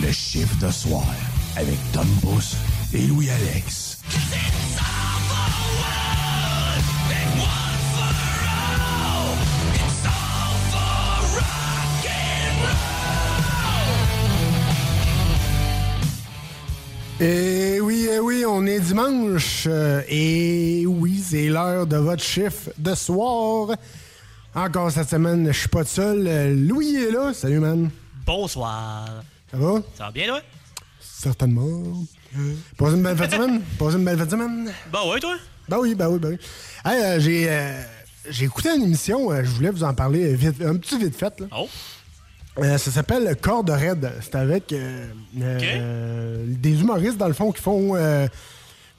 le chiffre de soir, avec Tom Bus et Louis-Alex. Et oui, eh oui, on est dimanche. euh, et oui, c'est l'heure de votre chiffre de soir. Encore cette semaine, je suis pas tout seul. Euh, Louis est là. Salut, man. Bonsoir. Ça va? Ça va bien, toi? Certainement. Passez une belle fête de semaine? Passez une belle fête de semaine? Bah ouais, toi? Ben oui, ben oui, ben oui. Hey, euh, j'ai, euh, j'ai écouté une émission, euh, je voulais vous en parler vite, un petit vite fait. Là. Oh. Ça s'appelle Corde Raide. C'est avec des humoristes, dans le fond, qui font. moi,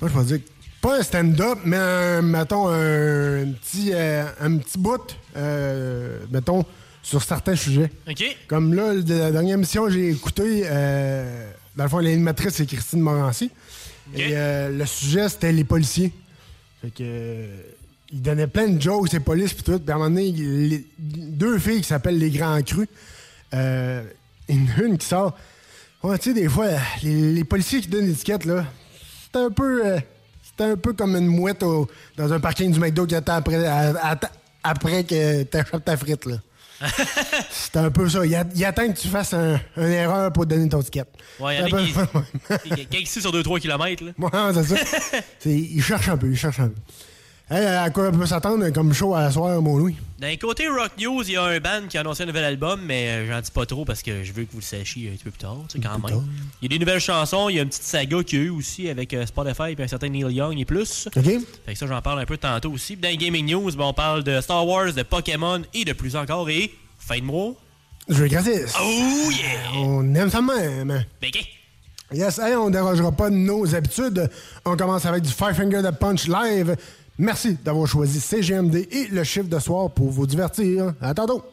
je vais dire. Pas un stand-up, mais un, mettons un petit, euh, un petit bout, euh, mettons, sur certains sujets. OK. Comme là, la dernière émission j'ai écouté, euh, dans le fond, l'animatrice, c'est Christine Morancy. Et euh, le sujet, c'était les policiers. Fait que. euh, il donnait plein de jokes, ces polices, puis tout. Puis à un moment donné, les- deux filles qui s'appellent les Grands Crus. Euh, une, une qui sort. Ouais, tu sais, des fois, les, les policiers qui donnent l'étiquette, là, c'est un peu. c'est un peu comme une mouette au- dans un parking du McDo qui attend après, à- à- après que t'achètes ta frite, là. c'est un peu ça. Il, a- il attend que tu fasses un- une erreur pour te donner ton ticket. Ouais, il y en a qui. Quelqu'un ici sur 2-3 km, là. Ouais, c'est ça. C'est- il cherche un peu, il cherche un peu. Hey, à quoi on peut s'attendre comme show à la soirée, mon Louis? D'un côté Rock News, il y a un band qui a annoncé un nouvel album, mais euh, j'en dis pas trop parce que je veux que vous le sachiez un petit peu plus tard, tu sais, quand même. Il y a des nouvelles chansons, il y a une petite saga qu'il y a eu aussi avec euh, Spotify et un certain Neil Young et plus. OK? Fait que ça, j'en parle un peu tantôt aussi. Puis Dans les Gaming News, ben, on parle de Star Wars, de Pokémon et de plus encore. Et fin de mois. Je vais gratis. Oh yeah! On aime ça même. hein. Ben. Yes, hey, on dérogera pas de nos habitudes. On commence avec du Five Finger de Punch live. Merci d'avoir choisi CGMD et le chiffre de soir pour vous divertir. À tantôt.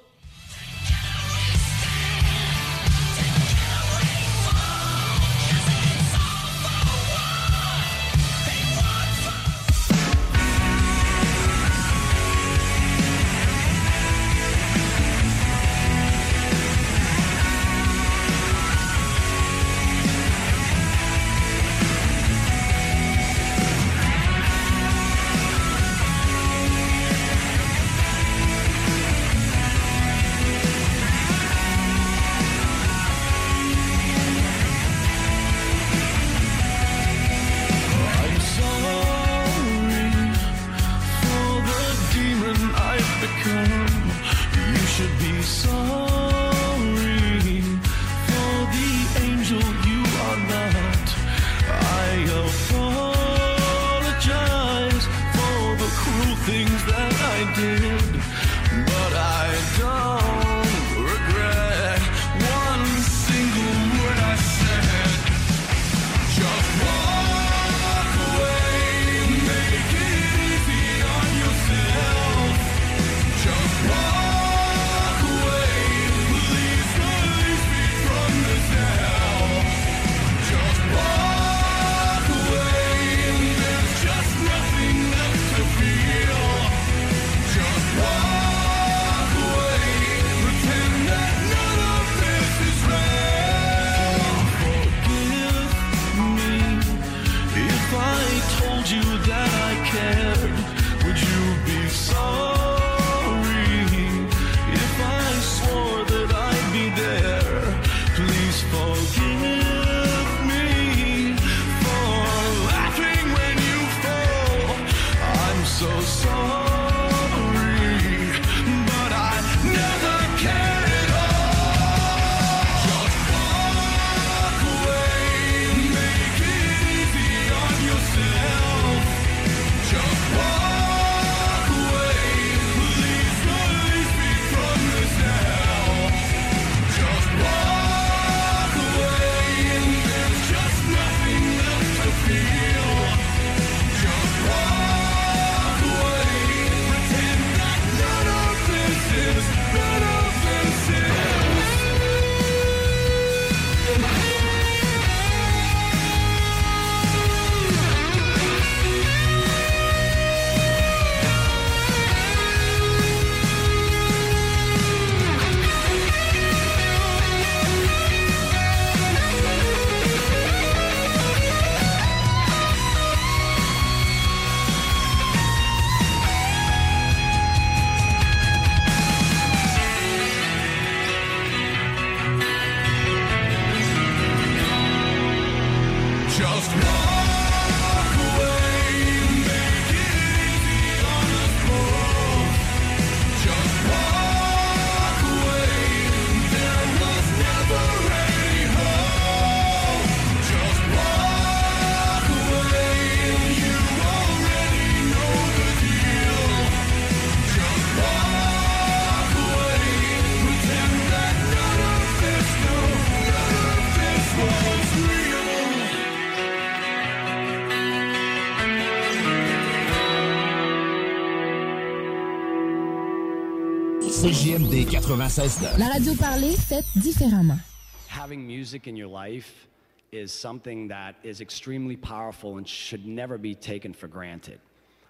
96.9. La radio parlée, faite différemment. Having music in your life is something that is extremely powerful and should never be taken for granted.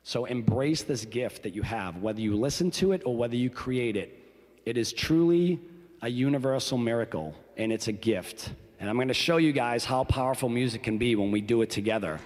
So embrace this gift that you have, whether you listen to it or whether you create it. It is truly a universal miracle, and it's a gift. And I'm going to show you guys how powerful music can be when we do it together.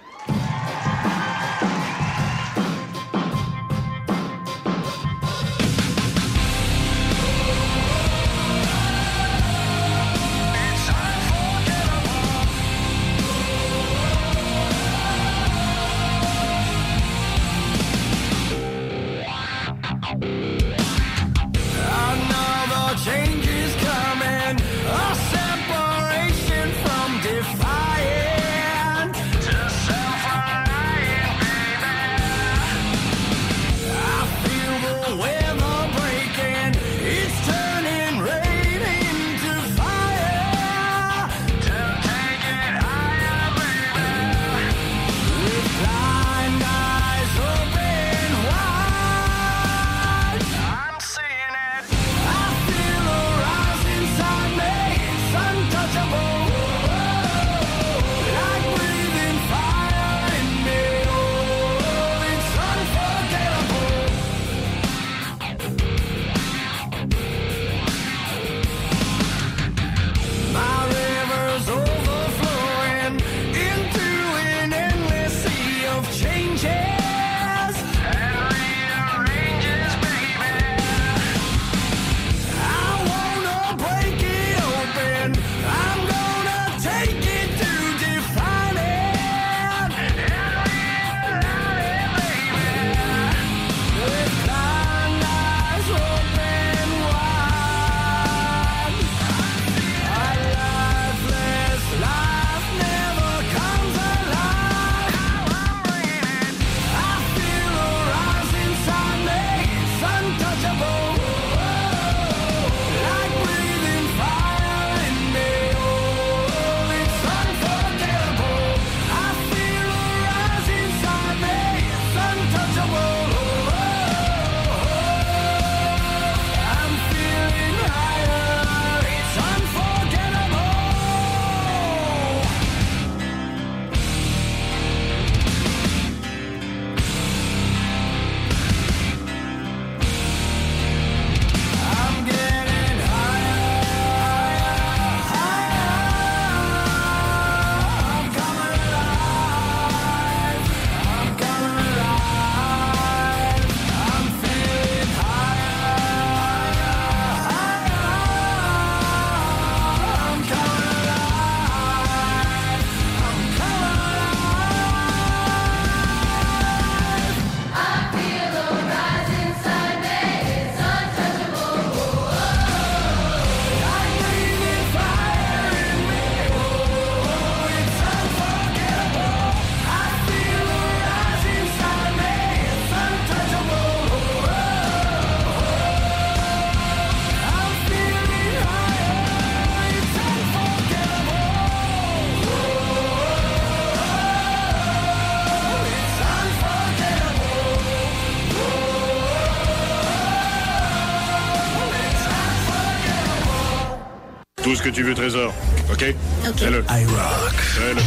tu veux, Trésor. OK? OK. le. I rock. Fais-le.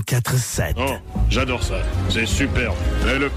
24-7. Oh, j'adore ça. C'est superbe. Fais-le.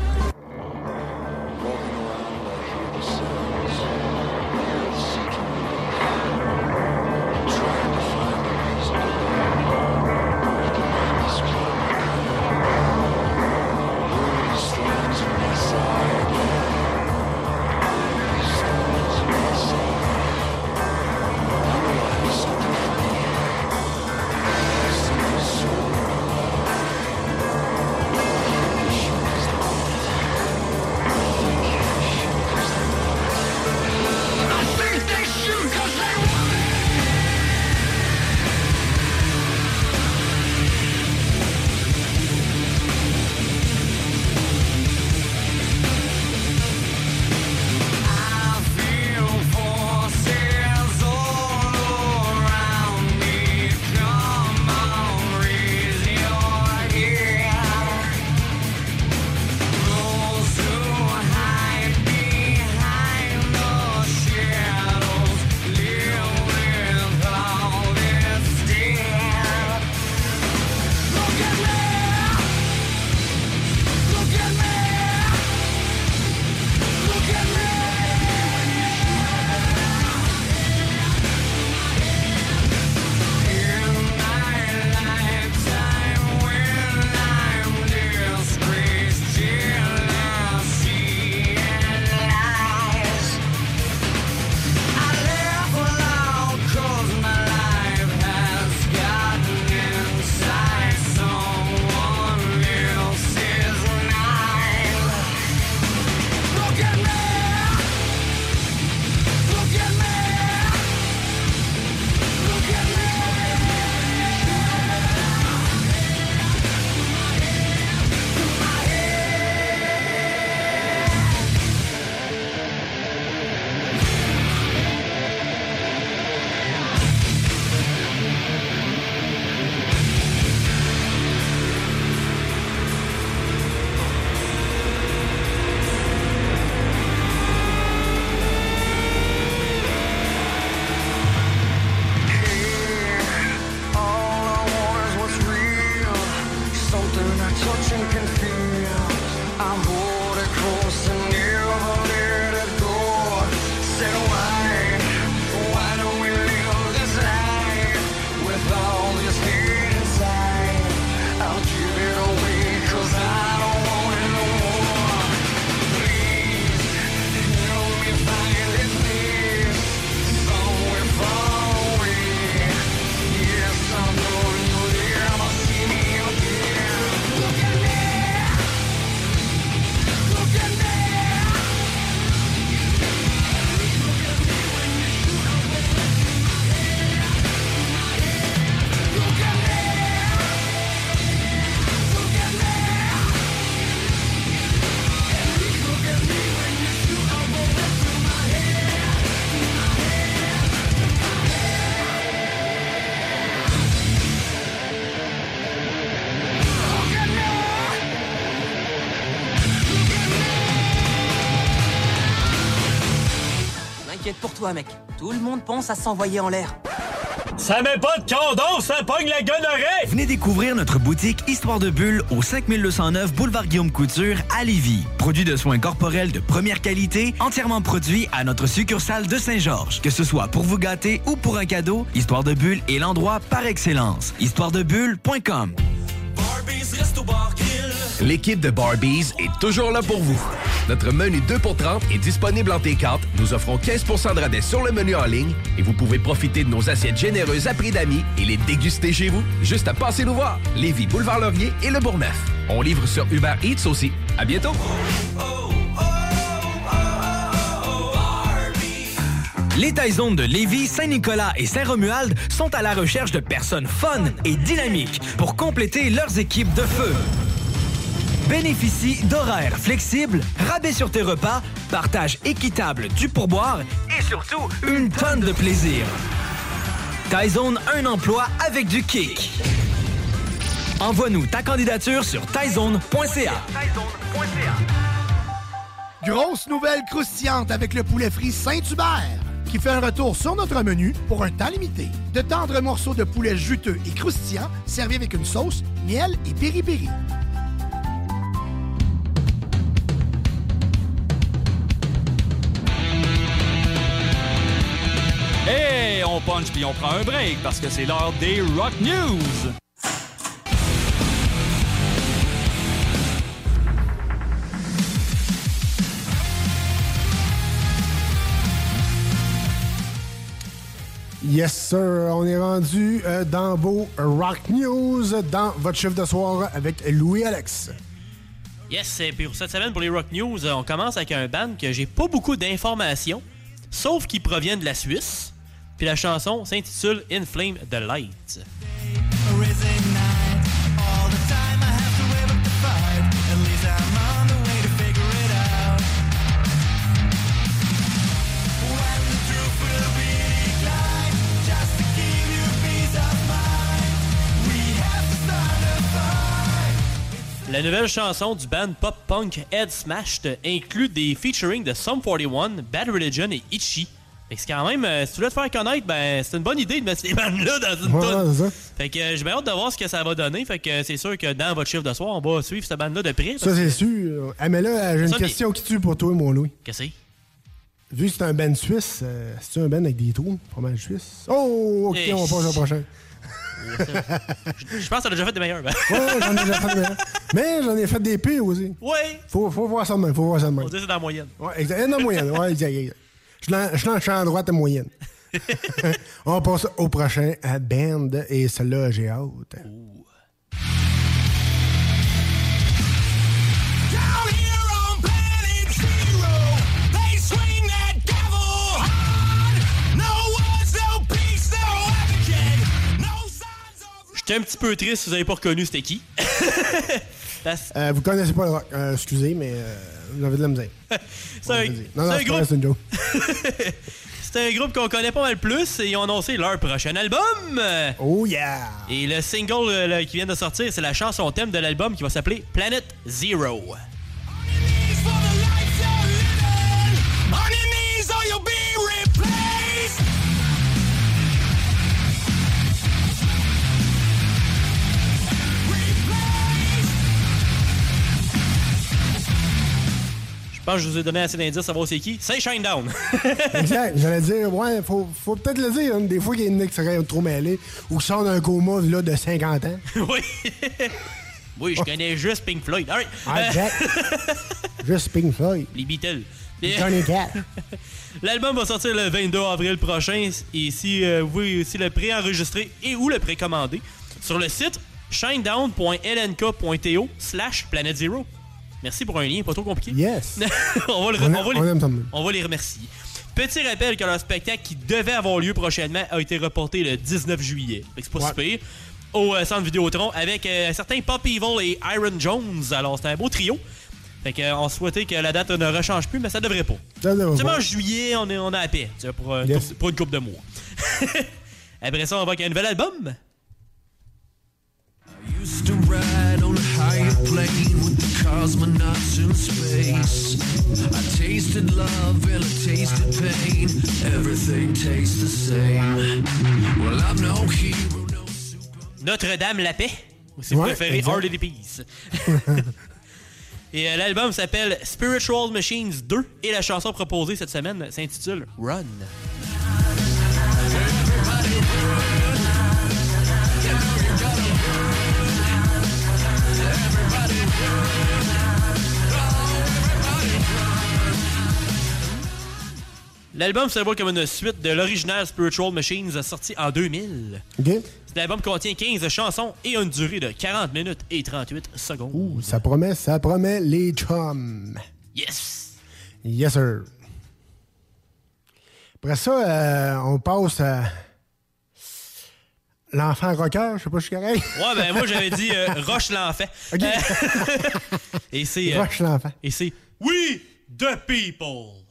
Toi, mec. Tout le monde pense à s'envoyer en l'air. Ça met pas de condom, ça pogne la gonorrhée! Venez découvrir notre boutique Histoire de Bulle au 5209 Boulevard Guillaume Couture à Lévis. Produit de soins corporels de première qualité, entièrement produit à notre succursale de Saint-Georges. Que ce soit pour vous gâter ou pour un cadeau, Histoire de Bulle est l'endroit par excellence. Histoiredebulle.com L'équipe de Barbies est toujours là pour vous. Notre menu 2 pour 30 est disponible en T4. Nous offrons 15% de rabais sur le menu en ligne et vous pouvez profiter de nos assiettes généreuses à prix d'amis et les déguster chez vous. Juste à passer nous voir. Lévis, Boulevard Laurier et Le Bourgneuf. On livre sur Uber Eats aussi. À bientôt. Les Taizones de Lévis, Saint-Nicolas et Saint-Romuald sont à la recherche de personnes fun et dynamiques pour compléter leurs équipes de feu. Bénéficie d'horaires flexibles, rabais sur tes repas, partage équitable du pourboire et surtout une tonne de plaisir. Taizone, un emploi avec du kick. Envoie-nous ta candidature sur taizone.ca. Grosse nouvelle croustillante avec le poulet frit Saint-Hubert qui fait un retour sur notre menu pour un temps limité. De tendres morceaux de poulet juteux et croustillants servis avec une sauce, miel et piri-piri. On punch puis on prend un break parce que c'est l'heure des Rock News. Yes, sir. On est rendu euh, dans vos Rock News, dans votre chiffre de soir avec Louis-Alex. Yes, et puis pour cette semaine, pour les Rock News, euh, on commence avec un band que j'ai pas beaucoup d'informations, sauf qu'ils proviennent de la Suisse. Puis la chanson s'intitule Inflame the Light. La nouvelle chanson du band pop-punk Head Smashed inclut des featuring de Sum 41, Bad Religion et Itchy. Fait que c'est quand même, euh, si tu voulais te faire connaître, ben c'est une bonne idée de mettre ces bandes-là dans une Ouais, tonne. Fait que euh, j'ai bien hâte de voir ce que ça va donner. Fait que euh, c'est sûr que dans votre chiffre de soir, on va suivre cette bande-là de près. Ça, c'est sûr. Ah, mais là, j'ai une Ça, question qui tue pour toi, mon Louis? Qu'est-ce que c'est? Vu que c'est un band suisse, euh, c'est un band avec des trous, fromage suisse. Oh, ok, Eh, on passe au prochain. Je pense que t'as déjà fait des meilleurs. Ben. Ouais, j'en ai déjà fait des Mais j'en ai fait des pires aussi. Ouais. Faut, faut voir ça de même, faut voir ça de même. On dit que c'est dans la moyenne. Ouais, exact. Eh, Dans la moyenne, ouais, exact, exact. Je lance- à droite à moyenne. on passe au prochain à Band, et celle-là, j'ai hâte. J'étais un petit peu triste si vous avez pas reconnu c'était qui. Euh, vous connaissez pas le rock. Euh, excusez, mais euh, de la misère. C'est un. Non, non, groupe. vrai, c'est une joke. C'est un groupe qu'on connaît pas mal plus et ils ont annoncé leur prochain album. Oh yeah! Et le single euh, là, qui vient de sortir, c'est la chanson thème de l'album qui va s'appeler Planet Zero. Pense que je vous ai donné assez d'indices à savoir c'est qui. C'est Shinedown. Exact. J'allais dire, ouais, faut, faut peut-être le dire. hein, Des fois, il y a une qui serait trop mêlée ou qui sort d'un coma là, de 50 ans. oui. oui, je connais juste Pink Floyd. All right. Ah, Euh, Jack. Juste Pink Floyd. Les Beatles. Johnny Cash. L'album va sortir le 22 avril prochain et si euh, vous voulez aussi le préenregistrer et ou le précommander sur le site shinedown.lnk.to slash Planet Zero. Merci pour un lien, pas trop compliqué. Yes. on, va le- On on va aime- les- on va remercier. Petit rappel que leur spectacle qui devait avoir lieu prochainement a été reporté le 19 juillet. C'est pas Ouais. si pire. Au euh, centre Vidéotron avec euh, certains Pop Evil et Iron Jones. Alors c'était un beau trio. Fait que, euh, on souhaitait que la date ne rechange plus, mais ça devrait pas. Ça devrait Tu sais, pas. en juillet, on est, on est à paix. tu Pour, euh, Yes. pour une couple de mois. Après ça, on va avec un nouvel album. Used to ride on a cosmonauts in space. I tasted love and I tasted pain, everything tastes the same. Well, I'm no hero. Notre-Dame la paix. Ou si vous Ouais, préférez, exact. Hard of the Peace. et euh, l'album s'appelle Spiritual Machines 2 et la chanson proposée cette semaine s'intitule Run. L'album se voit comme une suite de l'original Spiritual Machines sorti en 2000. OK? Cet album contient 15 chansons et a une durée de 40 minutes et 38 secondes. Ouh, ça promet, ça promet les chums. Yes! Yes, sir. Après ça, euh, on passe à l'enfant rocker. Je sais pas si je suis correct. Ouais, ben moi j'avais dit euh, Roche l'enfant. OK. Euh, et c'est. euh, Roche l'enfant. Et c'est We the People.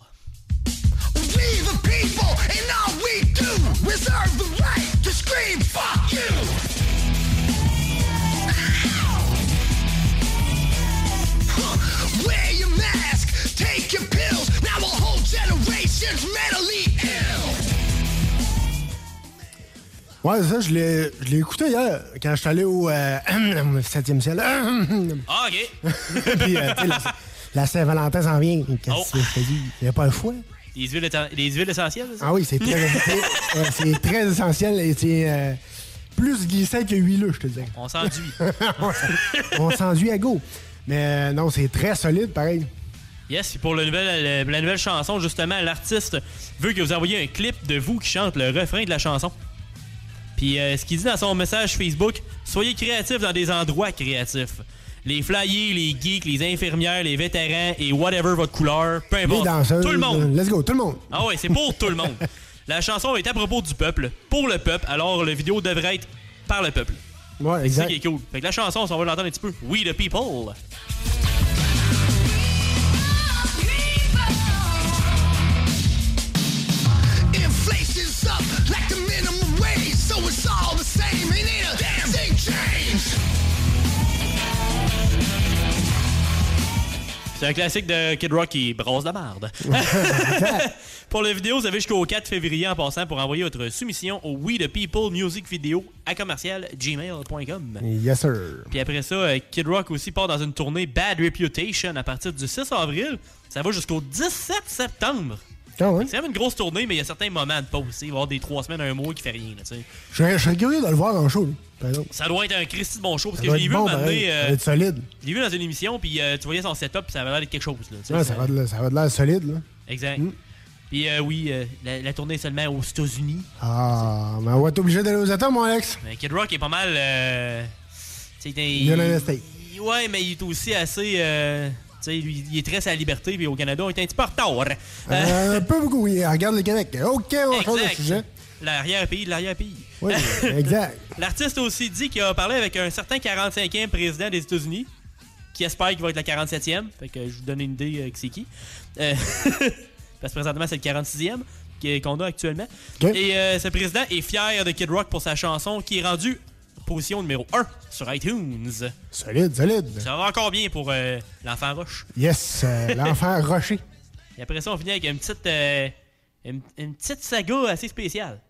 We the people, and all we do, reserve the right to scream, fuck you! Huh. Wear your mask, take your pills, now a whole generation's mentally ill! Ouais, ça, je l'ai je l'ai écouté hier quand je suis allé au euh, 7e ciel. Ah, ok. Puis, euh, la, la Saint-Valentin s'en vient. Qu'est-ce que je te dis? Il n'y a pas le choix. Les huiles, les huiles essentielles, ça? Ah oui, c'est très, c'est- très essentiel et c'est euh, plus glissant que huileux, je te dis. On s'enduit. On s'enduit à go. Mais euh, non, c'est très solide, pareil. Yes, pour le nouvel- le- la nouvelle chanson, justement, l'artiste veut que vous envoyiez un clip de vous qui chante le refrain de la chanson. Puis euh, ce qu'il dit dans son message Facebook, soyez créatifs dans des endroits créatifs. Les flyers, les geeks, les infirmières, les vétérans et whatever votre couleur, peu Les importe. danseuses. Tout le monde. euh, Let's go, tout le monde. Ah ouais, c'est pour tout le monde. La chanson est à propos du peuple, pour le peuple, alors la vidéo devrait être par le peuple. Ouais, C'est ça exact. qui est cool. Fait que la chanson, on va l'entendre un petit peu. We the people. Inflation's up like the minimum wage, so it's all the same. Ain't it? A damn thing changed? C'est un classique de Kid Rock qui brosse de marde. pour la vidéo, vous avez jusqu'au 4 février en passant pour envoyer votre soumission au We the People Music Video à commercial gmail.com. Yes, sir. Puis après ça, euh, Kid Rock aussi part dans une tournée Bad Reputation à partir du 6 avril. Ça va jusqu'au 17 septembre. Ah ouais? C'est même une grosse tournée, mais il y a certains moments de pause. Il va y avoir des 3 semaines, un mois qui fait rien. là. Je serais- curieux de le voir en show, par exemple. Ça doit être un Christy de bon show parce Ça que je l'ai vu bon, Ça euh, être solide. je l'ai vu dans une émission, puis euh, tu voyais son setup, puis ça avait l'air d'être quelque chose. Là, Ouais, ça- va de l'air- ça va de l'air solide, là. Exact. Puis euh, oui, euh, la, la tournée est seulement aux États-Unis. Ah, mais on va être obligé d'aller aux États, mon Alex. Mais Kid Rock est pas mal. Euh, il, States. il- Ouais, mais il est aussi assez. Euh, lui, il est très à la liberté, puis au Canada, on est un petit peu en retard. Euh, un peu beaucoup, oui. Regarde le Québec. OK, on change de sujet. L'arrière-pays de l'arrière-pays. Oui, exact. L'artiste a aussi dit qu'il a parlé avec un certain 45e président des États-Unis, qui espère qu'il va être le 47e. Fait que je vous donne une idée euh, que c'est qui. Euh, parce que présentement, c'est le 46e qui- qu'on a actuellement. Et euh, ce président est fier de Kid Rock pour sa chanson qui est rendue position numéro 1 sur iTunes. Solide, solide. Ça va encore bien pour euh, l'enfant Roche. Yes, euh, l'enfant rocher. Et après ça, on finit avec une petite, euh, une, une petite saga assez spéciale.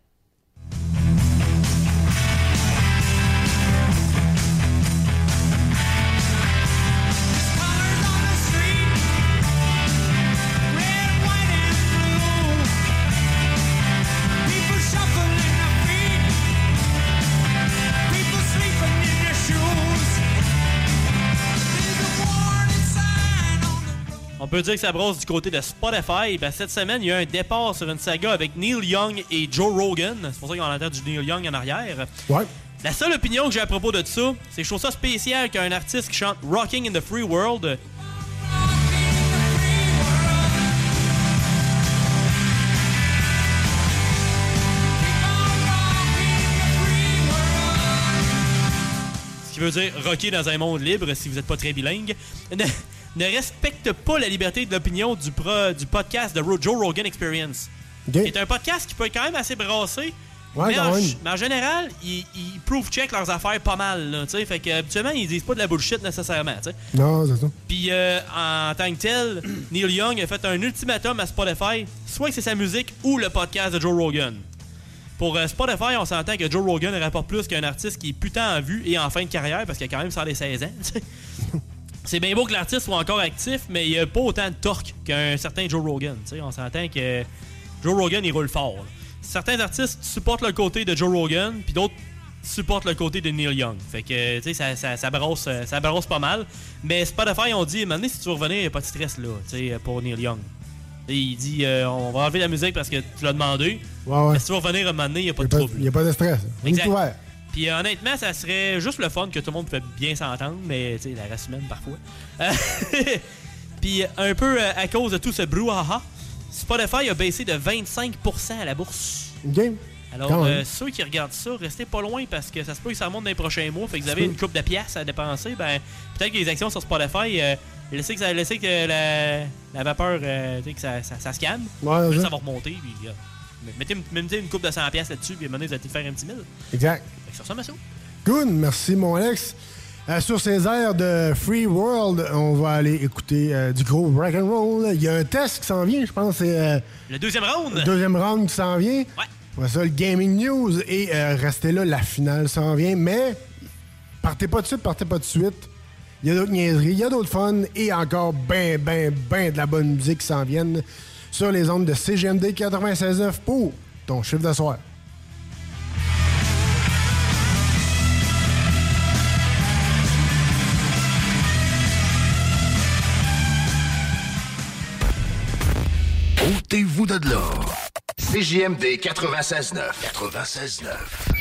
Peut dire que ça brosse du côté de Spotify. Ben, cette semaine, il y a un départ sur une saga avec Neil Young et Joe Rogan. C'est pour ça qu'on entend du Neil Young en arrière. Ouais. La seule opinion que j'ai à propos de ça, c'est que je trouve ça spécial qu'un artiste qui chante Rocking in the Free World ce qui veut dire rocker dans un monde libre si vous n'êtes pas très bilingue, ne, respecte pas la liberté de l'opinion du, pro- du podcast de Joe Rogan Experience. C'est un podcast qui peut être quand même assez brassé, Ouais, mais, en, mais en général, ils, ils proof-check leurs affaires pas mal. Là, tu sais. fait que, habituellement, ils disent pas de la bullshit nécessairement. Non, c'est ça. Puis euh, en tant que tel, Neil Young a fait un ultimatum à Spotify, soit que c'est sa musique ou le podcast de Joe Rogan. Pour euh, Spotify, on s'entend que Joe Rogan rapporte plus qu'un artiste qui est putain en vue et en fin de carrière parce qu'il a quand même 116 ans. c'est bien beau que l'artiste soit encore actif, mais il a pas autant de torque qu'un certain Joe Rogan. On s'entend que Joe Rogan, il roule fort. là. Certains artistes supportent le côté de Joe Rogan, puis d'autres supportent le côté de Neil Young. Fait que, tu sais, ça, ça, ça, brosse, euh, ça brosse pas mal. Mais Spotify, on dit, maintenant, si tu veux revenir, il a pas de stress, là, tu sais, pour Neil Young. Et il dit, euh, on va enlever la musique parce que tu l'as demandé. Ouais, ouais. Mais si tu veux revenir un moment donné, il n'y a pas Il de n'y a, trouble. pas de stress. On est ouvert. Puis euh, honnêtement, ça serait juste le fun que tout le monde peut bien s'entendre, mais tu sais, la race humaine parfois. Euh, Puis un peu euh, à cause de tout ce brouhaha, Spotify a baissé de 25% à la bourse. OK. Alors, euh, ceux qui regardent ça, restez pas loin parce que ça se peut que ça remonte dans les prochains mois. Fait que vous avez une coupe de pièces à dépenser. Ben, peut-être que les actions sur Spotify, euh, laissez que, ça, laissez que la, la vapeur, euh, tu sais, que ça, ça, ça se calme. Ouais, ça va remonter. Puis, mettez, mettez une coupe de 100$ pièces là-dessus. Puis à un moment donné, vous allez faire un petit mille. Exact. Sur ça, Massou. Good, merci mon Alex. Euh, sur ces airs de Free World, on va aller écouter euh, du gros rock and roll. Il y a un test qui s'en vient, je pense c'est euh, Le deuxième round? le deuxième round qui s'en vient. Ouais. Voilà ça, le Gaming News. Et restez là, la finale s'en vient. Mais partez pas de suite, partez pas de suite. Il y a d'autres niaiseries, il y a d'autres fun et encore ben, ben, ben de la bonne musique qui s'en viennent sur les ondes de CGMD 96.9 pour ton chiffre de soir. CJMD 96.9. 96.9.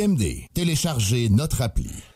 CJMD, téléchargez notre appli.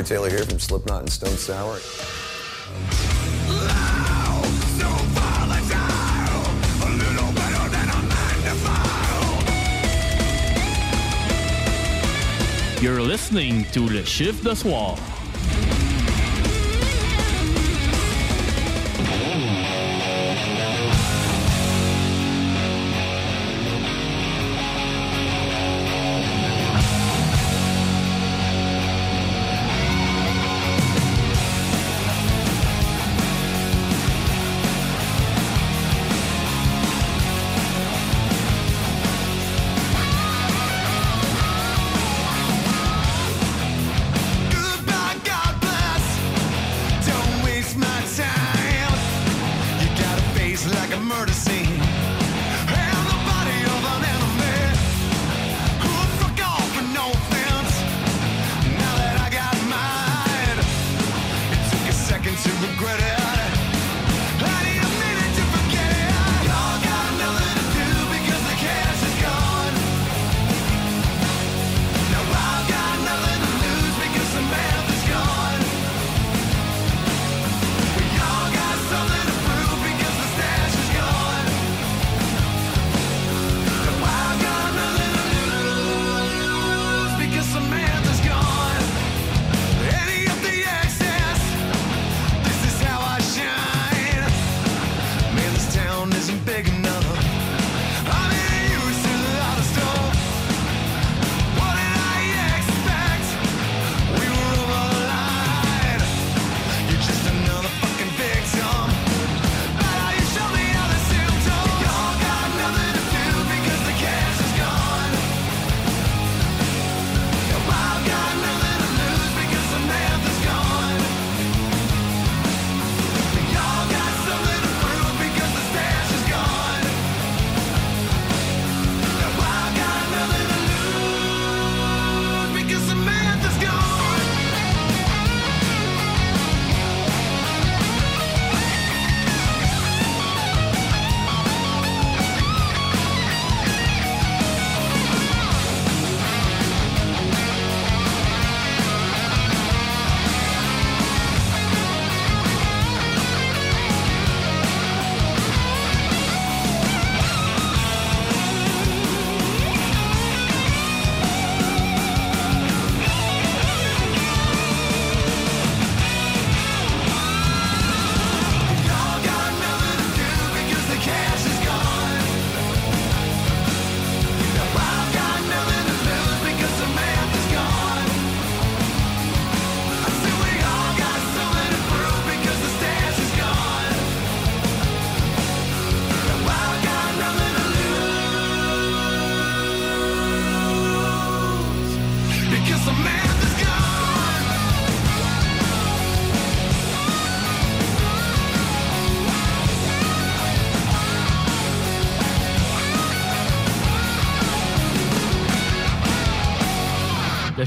Corey Taylor here from Slipknot and Stone Sour. You're listening to Le Chiffre de Soir.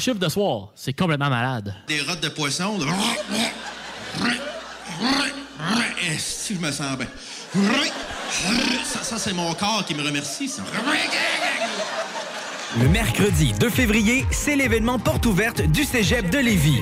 Chiffre de soir, c'est complètement malade. Des rottes de poisson. de- Si je me sens bien? Ça, ça, c'est mon corps qui me remercie. ça. Le mercredi 2 février, c'est l'événement porte ouverte du Cégep de Lévis.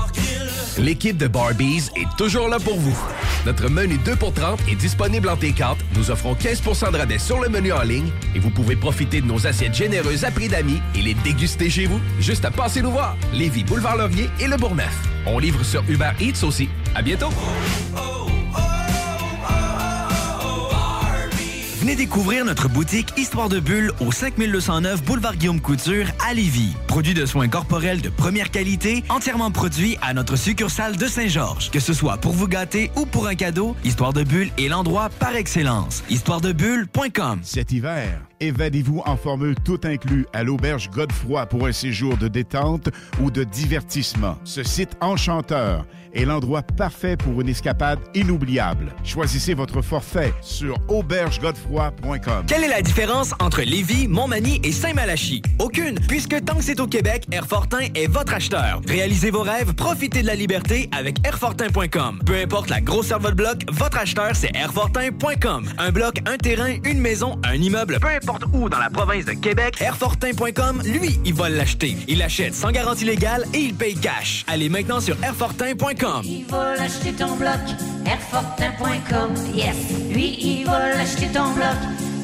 L'équipe de Barbies est toujours là pour vous. Notre menu 2 pour 30 est disponible en T4. Nous offrons 15% de rabais sur le menu en ligne et vous pouvez profiter de nos assiettes généreuses à prix d'amis et les déguster chez vous. Juste à passer nous voir. Lévis, Boulevard Laurier et Le Bourgneuf. On livre sur Uber Eats aussi. À bientôt. Venez découvrir notre boutique Histoire de Bulle au 5209 Boulevard Guillaume Couture à Lévis. Produit de soins corporels de première qualité, entièrement produit à notre succursale de Saint-Georges. Que ce soit pour vous gâter ou pour un cadeau, Histoire de Bulle est l'endroit par excellence. Histoiredebulle.com Cet hiver, Évadez-vous en formule tout inclus à l'auberge Godefroy pour un séjour de détente ou de divertissement. Ce site enchanteur est l'endroit parfait pour une escapade inoubliable. Choisissez votre forfait sur aubergegodefroy.com. Quelle est la différence entre Lévis, Montmagny et Saint-Malachie? Aucune, puisque tant que c'est au Québec, Airfortin est votre acheteur. Réalisez vos rêves, profitez de la liberté avec Airfortin.com. Peu importe la grosseur de votre bloc, votre acheteur, c'est Airfortin.com. Un bloc, un terrain, une maison, un immeuble, peu importe où dans la province de Québec, Airfortin.com, lui, il va l'acheter. Il l'achète sans garantie légale et il paye cash. Allez maintenant sur Airfortin.com. Il va l'acheter ton bloc, Airfortin.com, yes. Lui, il va l'acheter ton bloc,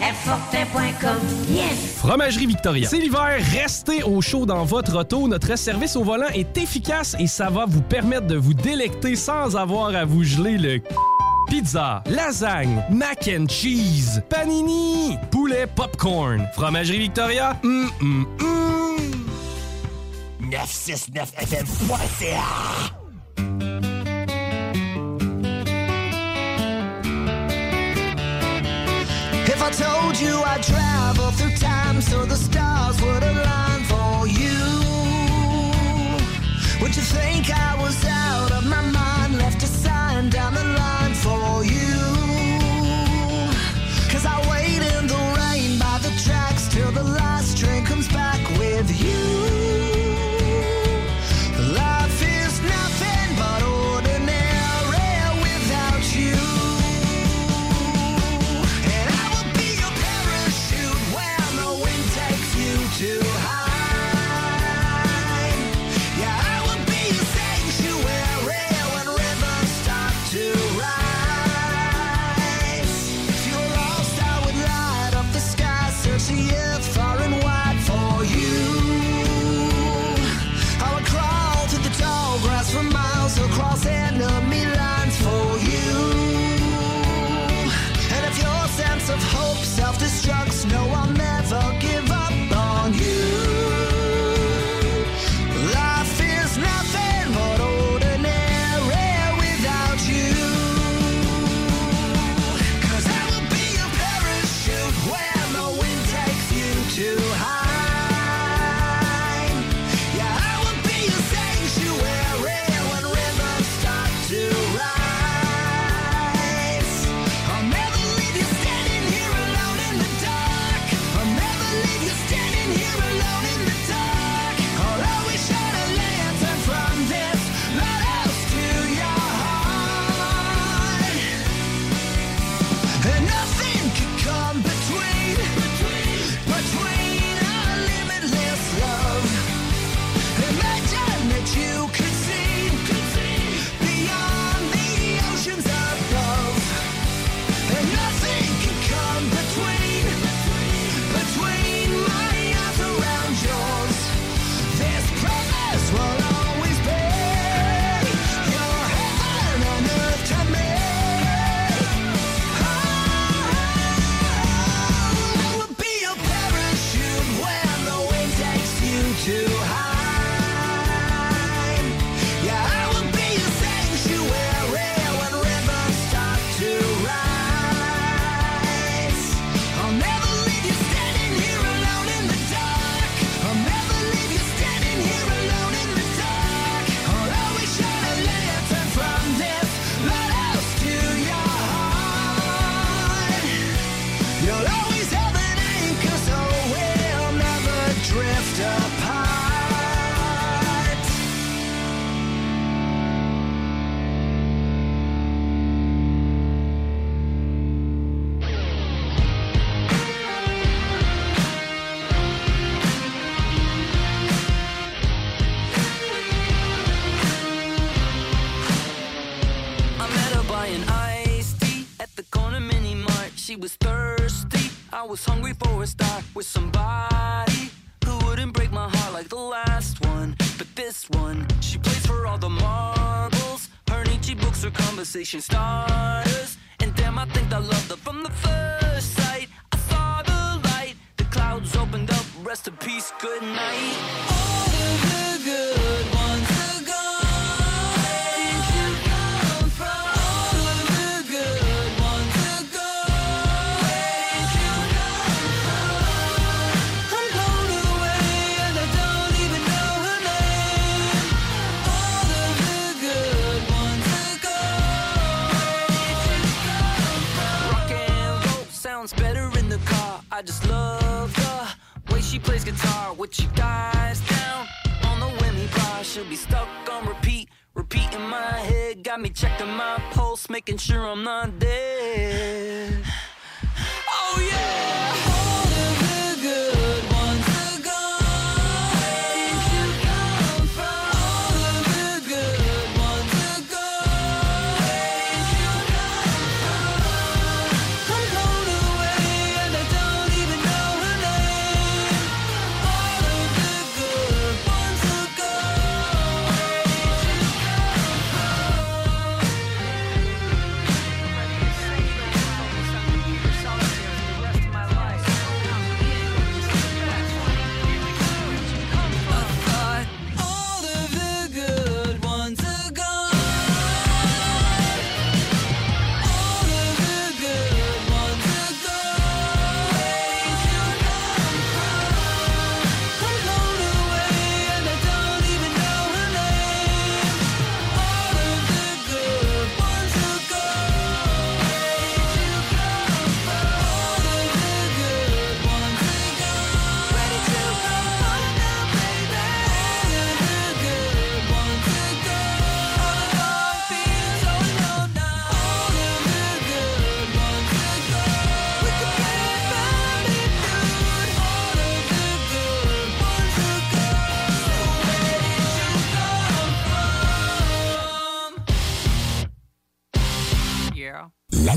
Airfortin.com, yes. Fromagerie Victoria. C'est l'hiver, restez au chaud dans votre auto. Notre service au volant est efficace et ça va vous permettre de vous délecter sans avoir à vous geler le Pizza, lasagne, mac and cheese, panini, poulet popcorn. Fromagerie Victoria, hum, hum, hum. 969fm.ca If I told you I'd travel through time so the stars would align for you, would you think I was out of my mind? Left a sign down the line for you. Cause I wait in the rain by the tracks till the last train comes back with you. conversation starts my pulse, making sure I'm not dead. Oh yeah!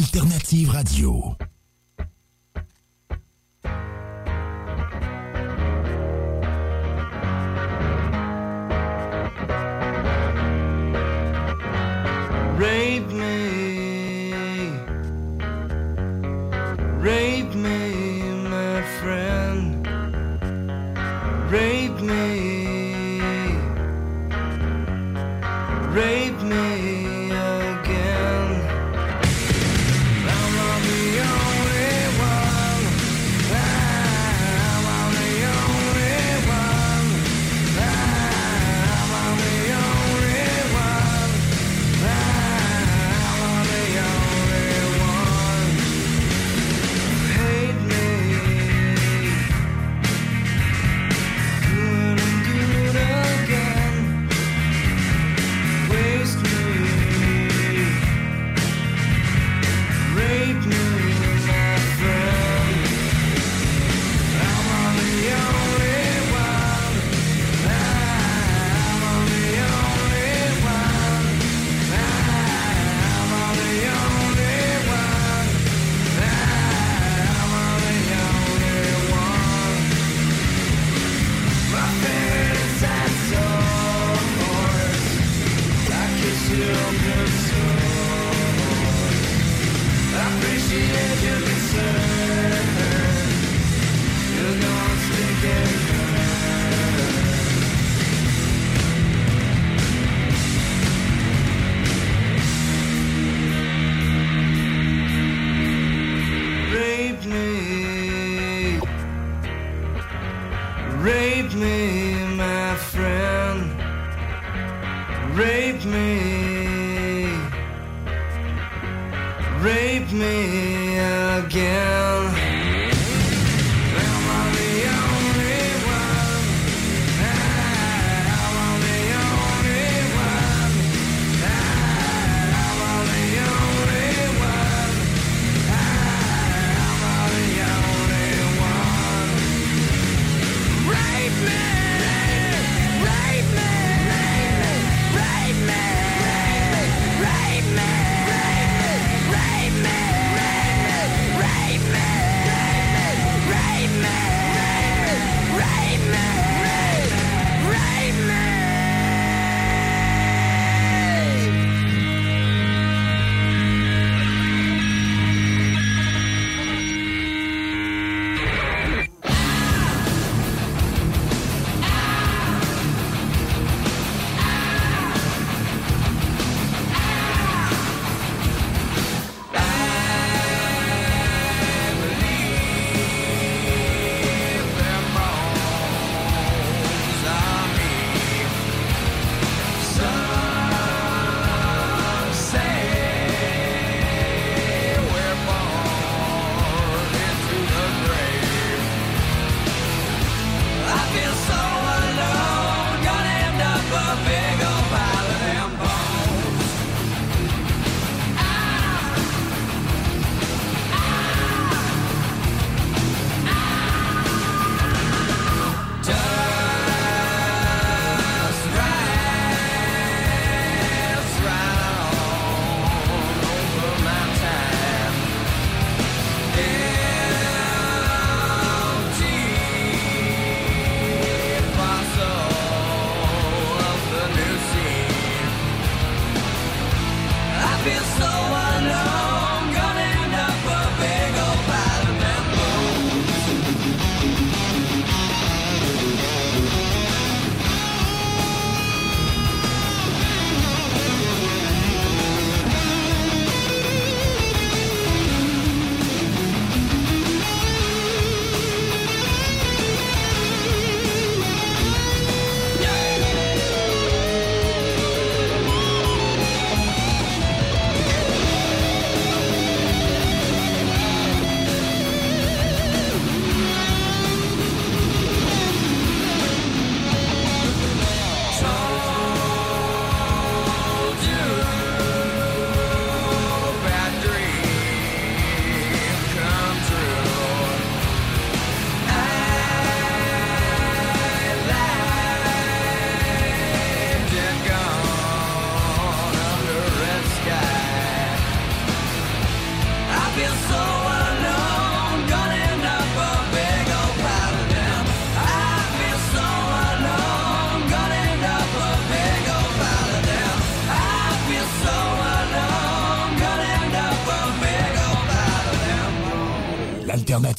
Alternative Radio.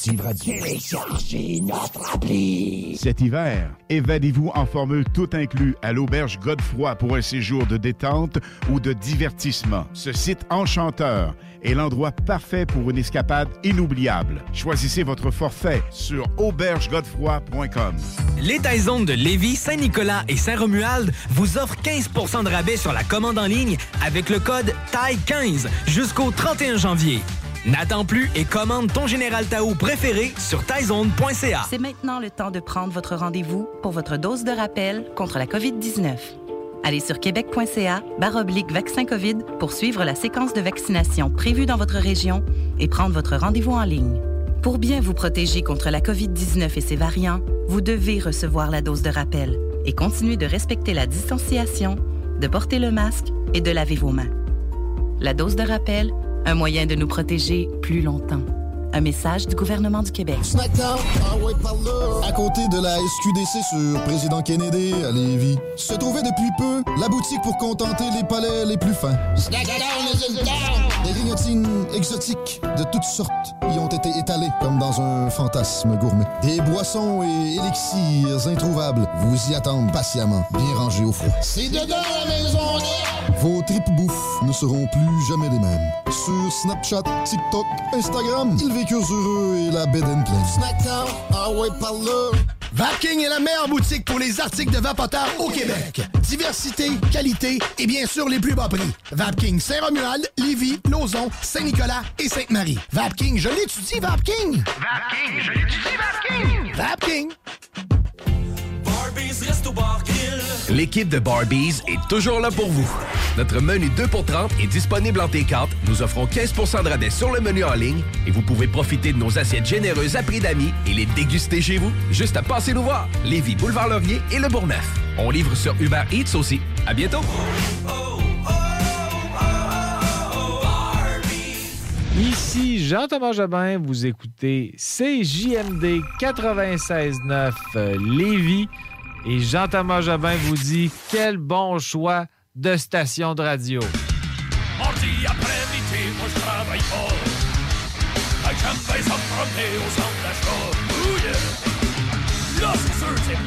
L'alternative radio. Téléchargez notre appli. Cet hiver, évadez-vous en formule tout inclus à l'auberge Godefroy pour un séjour de détente ou de divertissement. Ce site enchanteur est l'endroit parfait pour une escapade inoubliable. Choisissez votre forfait sur aubergegodefroy.com. Les Taizones de Lévis, Saint-Nicolas et Saint-Romuald vous offrent 15% de rabais sur la commande en ligne avec le code TAI15 jusqu'au 31 janvier. N'attends plus et commande ton Général Tao préféré sur taizone.ca. C'est maintenant le temps de prendre votre rendez-vous pour votre dose de rappel contre la COVID-19. Allez sur québec.ca baroblique vaccin COVID pour suivre la séquence de vaccination prévue dans votre région et prendre votre rendez-vous en ligne. Pour bien vous protéger contre la COVID-19 et ses variants, vous devez recevoir la dose de rappel et continuer de respecter la distanciation, de porter le masque et de laver vos mains. La dose de rappel, un moyen de nous protéger plus longtemps. Un message du gouvernement du Québec. Snackdown, ah ouais, par là. À côté de la SQDC sur Président Kennedy à Lévis, se trouvait depuis peu la boutique pour contenter les palais les plus fins. Snackdown is. Des grignotines exotiques de toutes sortes y ont été étalées comme dans un fantasme gourmet. Des boissons et élixirs introuvables vous y attendent patiemment, bien rangés au froid. C'est dedans la maison Vos tripes bouffe ne seront plus jamais les mêmes. Sur Snapchat, TikTok, Instagram, ils vécurent heureux et la bed and pleine. Snackdown, ah ouais, par là. Vapking est la meilleure boutique pour les articles de vapoteurs au Québec. Diversité, qualité et bien sûr les plus bas prix. Vapking Saint-Romuald, Lévis, Lauson, Saint-Nicolas et Sainte-Marie. Vapking, je l'étudie, Vapking? Vapking, je l'étudie, Vapking? Vapking. L'équipe de Barbies est toujours là pour vous. Notre menu 2 pour 30 est disponible en T4. Nous offrons 15 de rabais sur le menu en ligne et vous pouvez profiter de nos assiettes généreuses à prix d'amis et les déguster chez vous. Juste à passer nous voir. Lévis, Boulevard Laurier et Le Bourgneuf. On livre sur Uber Eats aussi. À bientôt. Ici Jean-Thomas Jobin, vous écoutez CJMD 96.9 euh, Lévis et Jean-Thomas Jobin vous dit quel bon choix de station de radio. Mardi après-midi, moi je travaille. Fait que j'aime bien ça me promener au centre d'achat. Oh yeah! Là, c'est sûr, c'est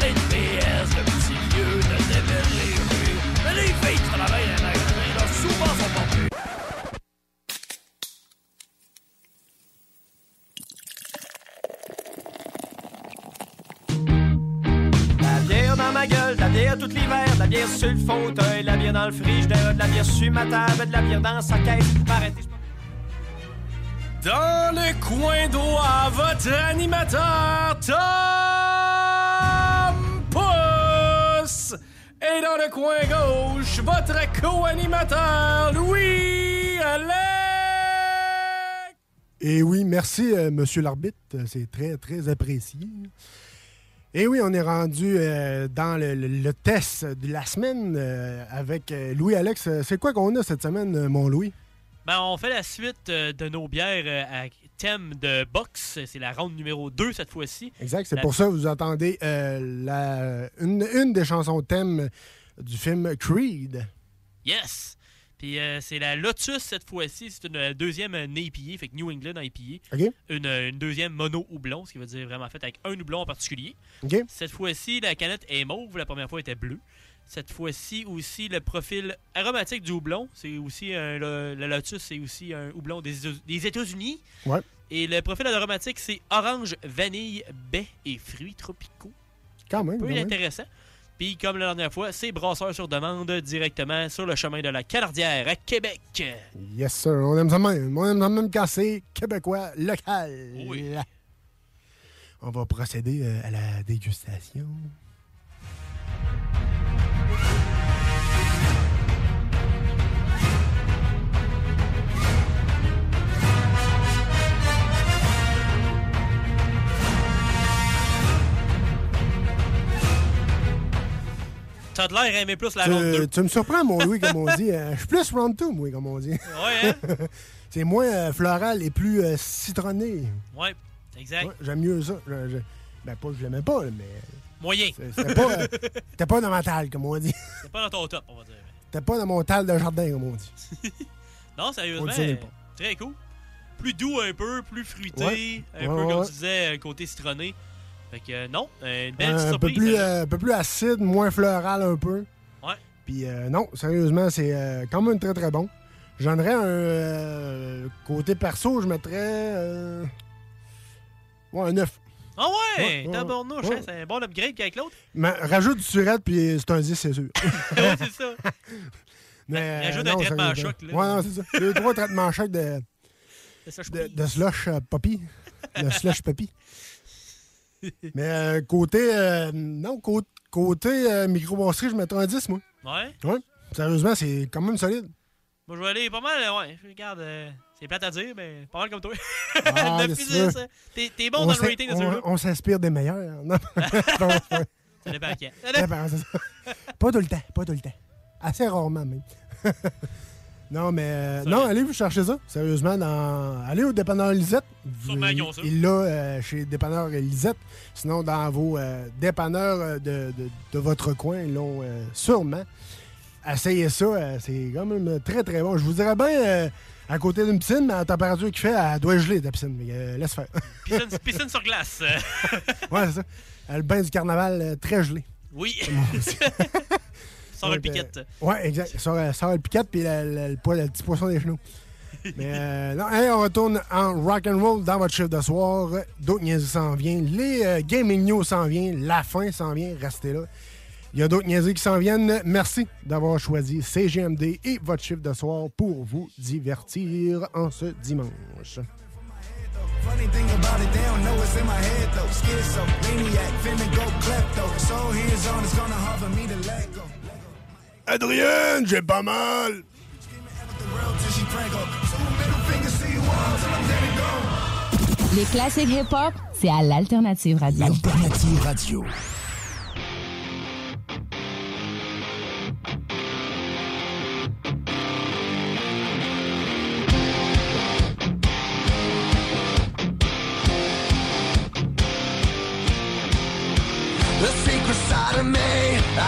Dans ma gueule, de la bière tout l'hiver, de la bière sur le fauteuil, de la bière dans le frigidaire, de la bière sur ma table, de la bière dans sa caisse. Dans le coin droit, votre animateur Tom Pousse. Et dans le coin gauche, votre co-animateur Louis Alex. Et oui, merci, euh, monsieur l'arbitre. C'est très, très apprécié. Et oui, on est rendu euh, dans le, le- le test de la semaine euh, avec euh, Louis-Alex. C'est quoi qu'on a cette semaine, mon Louis? Ben, on fait la suite euh, de nos bières à thème de boxe. C'est la ronde numéro 2 cette fois-ci. Exact, c'est La- pour ça que vous entendez la, une, une des chansons thème du film Creed. Yes! Puis euh, c'est la Lotus cette fois-ci. C'est une euh, deuxième euh, IPA, fait que New England IPA. OK. Une, une deuxième mono houblon, ce qui veut dire vraiment faite avec un houblon en particulier. Cette fois-ci, la canette est mauve. La première fois était bleue. Cette fois-ci aussi, le profil aromatique du houblon. C'est aussi un, le, Lotus, c'est aussi un houblon des, États- des États-Unis. Ouais. Et le profil aromatique, c'est orange, vanille, baie et fruits tropicaux. Quand même. Peu quand même. Puis, comme la dernière fois, c'est brasseur sur demande directement sur le chemin de la Canardière à Québec. Yes, sir. On aime ça même. On aime ça même quand c'est québécois local. On va procéder euh, à la dégustation. T'as de l'air à aimer plus la ronde 2. Tu, tu me surprends, mon Louis, comme on dit. Euh, Je suis plus round 2, moi, comme on dit. Ouais, hein? c'est moins euh, floral et plus euh, citronné. Ouais, exact. Ouais, J'aime mieux ça. Je- je- ben, pas que je l'aimais pas, mais Moyen. c'était pas, dans ma table, comme on dit. C'est pas dans ton top, on va dire. C'était pas dans mon table de jardin, comme on dit Non, On sérieusement, euh, très cool. plus doux un peu, plus fruité, Ouais. un Ouais, peu comme tu disais, un côté citronné. Fait que euh, non, euh, une belle petite un, peu plus, euh, un peu plus acide, moins floral un peu. Ouais. Puis euh, non, sérieusement, c'est euh, quand même très très bon. J'en aurais un euh, côté perso, je mettrais euh, ouais, un 9. Ah ouais, Ouais, ouais, tabarnouche, ouais. hein, c'est un bon upgrade qu'avec l'autre. Mais rajoute du surette, puis c'est un 10, c'est sûr. ouais, c'est ça. Mais, Rajoute euh, un traitement à choc, là. Ouais, non, c'est ça. Deux, trois traitements à choc de, de, de slush euh, poppy. de slush poppy. Mais euh, côté. euh, non, côté, côté euh, microbrasserie, je mettrais un 10, moi. Ouais? Ouais. Sérieusement, c'est quand même solide. Moi, je vais aller pas mal, euh, ouais. Je Regarde, euh, c'est plate à dire, mais pas mal comme toi. Ah. T'es bon On dans le rating de ce on- jeu. On s'inspire des meilleurs. Non. Ça dépend à qui. Pas tout le temps, pas tout le temps. Assez rarement, même. Non, mais. euh, non, allez vous chercher ça. Sérieusement, dans... allez au dépanneur Lisette. Sûrement qu'ils ont ça. Il l'a euh, chez dépanneur Lisette. Sinon, dans vos euh, dépanneurs de, de- de votre coin, ils l'ont euh, sûrement. Essayez ça, c'est quand même très très bon. Je vous dirais bien à côté d'une piscine, mais à la température qu'il fait, elle doit geler ta piscine. Mais euh, laisse faire. Piscine, piscine sur glace. ouais, c'est ça. Le bain du carnaval très gelé. Oui. Sors le euh, piquette. ouais, exact. Sort, euh, sort le piquette puis le, le- le poil- le petit poisson des genoux. Mais euh, non, hey, on retourne en rock and roll dans votre chiffre de soir. D'autres niaiseries s'en viennent. Les euh, gaming news s'en viennent. La fin s'en vient. Restez là. Il y a d'autres niaiseries qui s'en viennent. Merci d'avoir choisi CGMD et votre chiffre de soir pour vous divertir en ce dimanche. Funny thing about it, they don't know it's in my head though. Schizo, maniac, finna go klepto. So hands on, it's gonna hard for me to let go. Adrienne, j'ai pas mal. Les classiques hip-hop, c'est à l'Alternative Radio. Alternative Radio.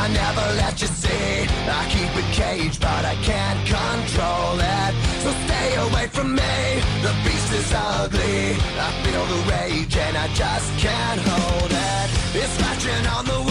I never let you see. I keep it caged, but I can't control it. So stay away from me. The beast is ugly. I feel the rage and I just can't hold it. It's scratching on the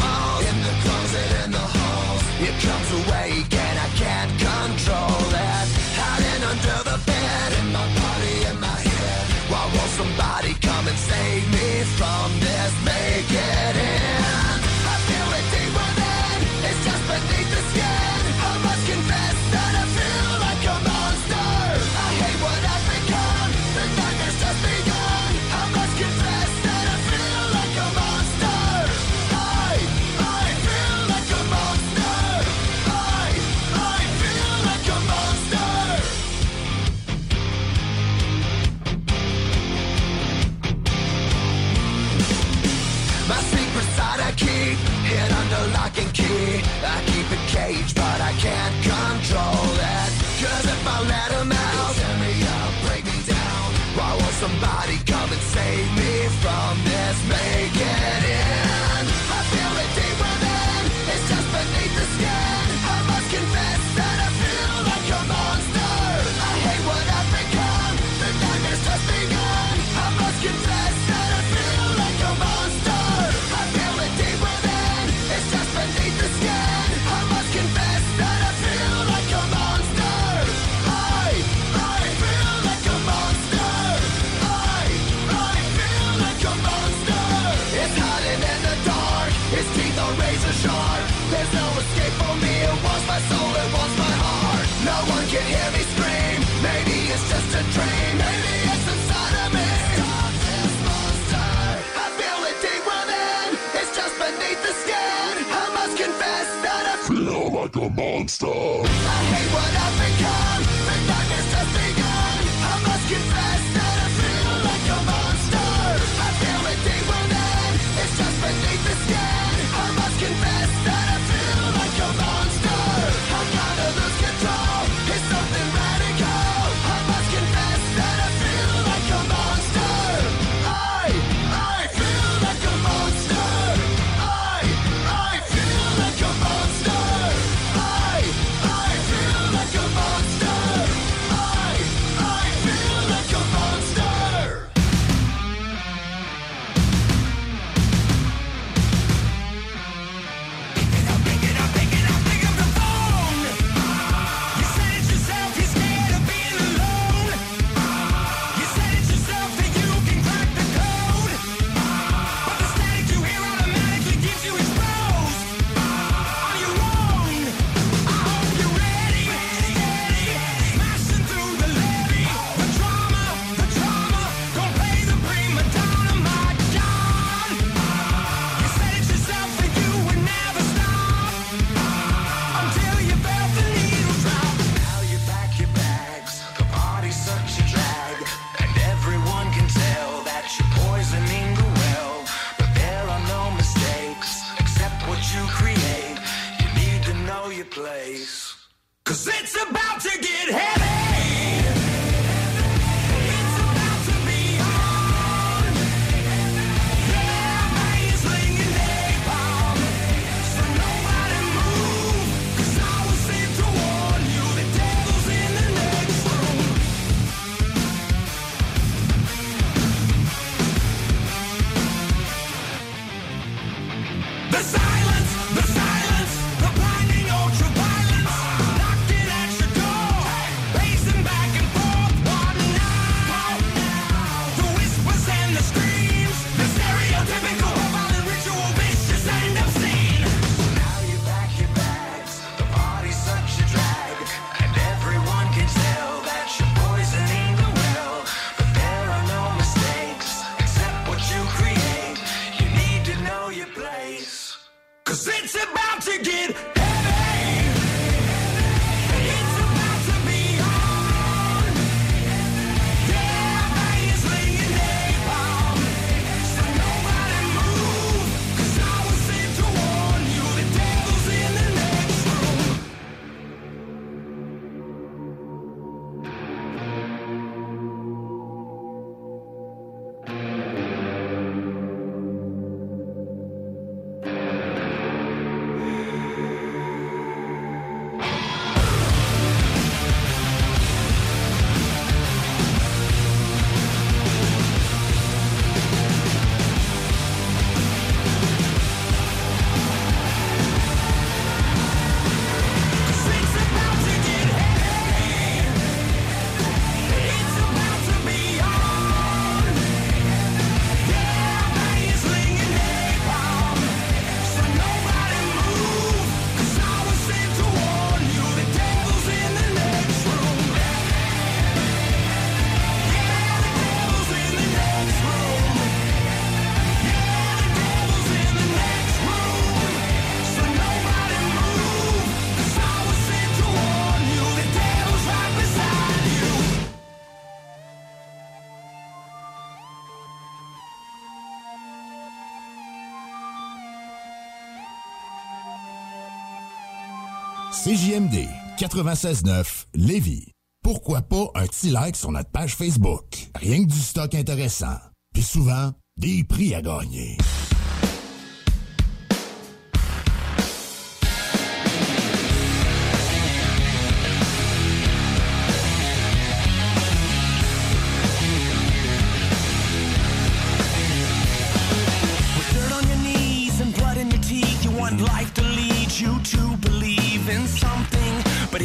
MD 969, Lévis. Pourquoi pas un petit like sur notre page Facebook? Rien que du stock intéressant. Puis souvent, des prix à gagner.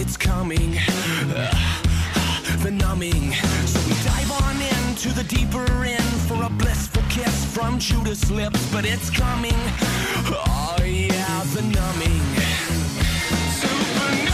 it's coming. Uh, the numbing. So we dive on into the deeper end for a blissful kiss from Judas lips, but it's coming. Oh yeah, the numbing. Supernova.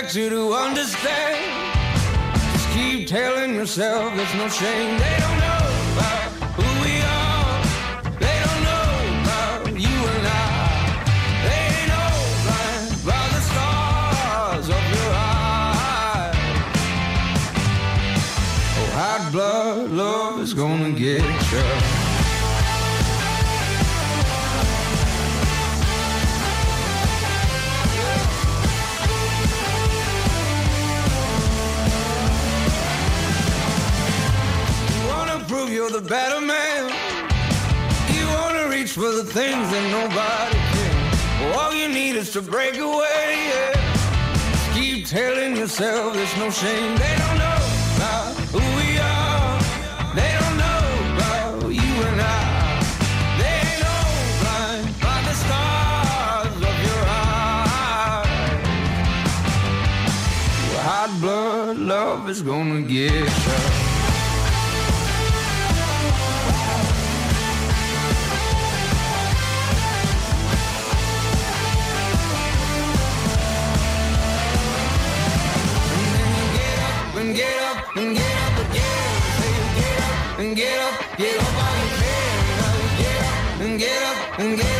Expect you to understand. Just keep telling yourself there's no shame. They don't know about who we are. They don't know about you and I. They ain't know blind by the stars of your eyes. Oh, hot blood love is gonna get you. Things that nobody can. All you need is to break away. Yeah. Just keep telling yourself there's no shame. They don't know about who we are. They don't know about you and I. They ain't know blind by the stars of your eyes. Hot blood love is gonna get you. And get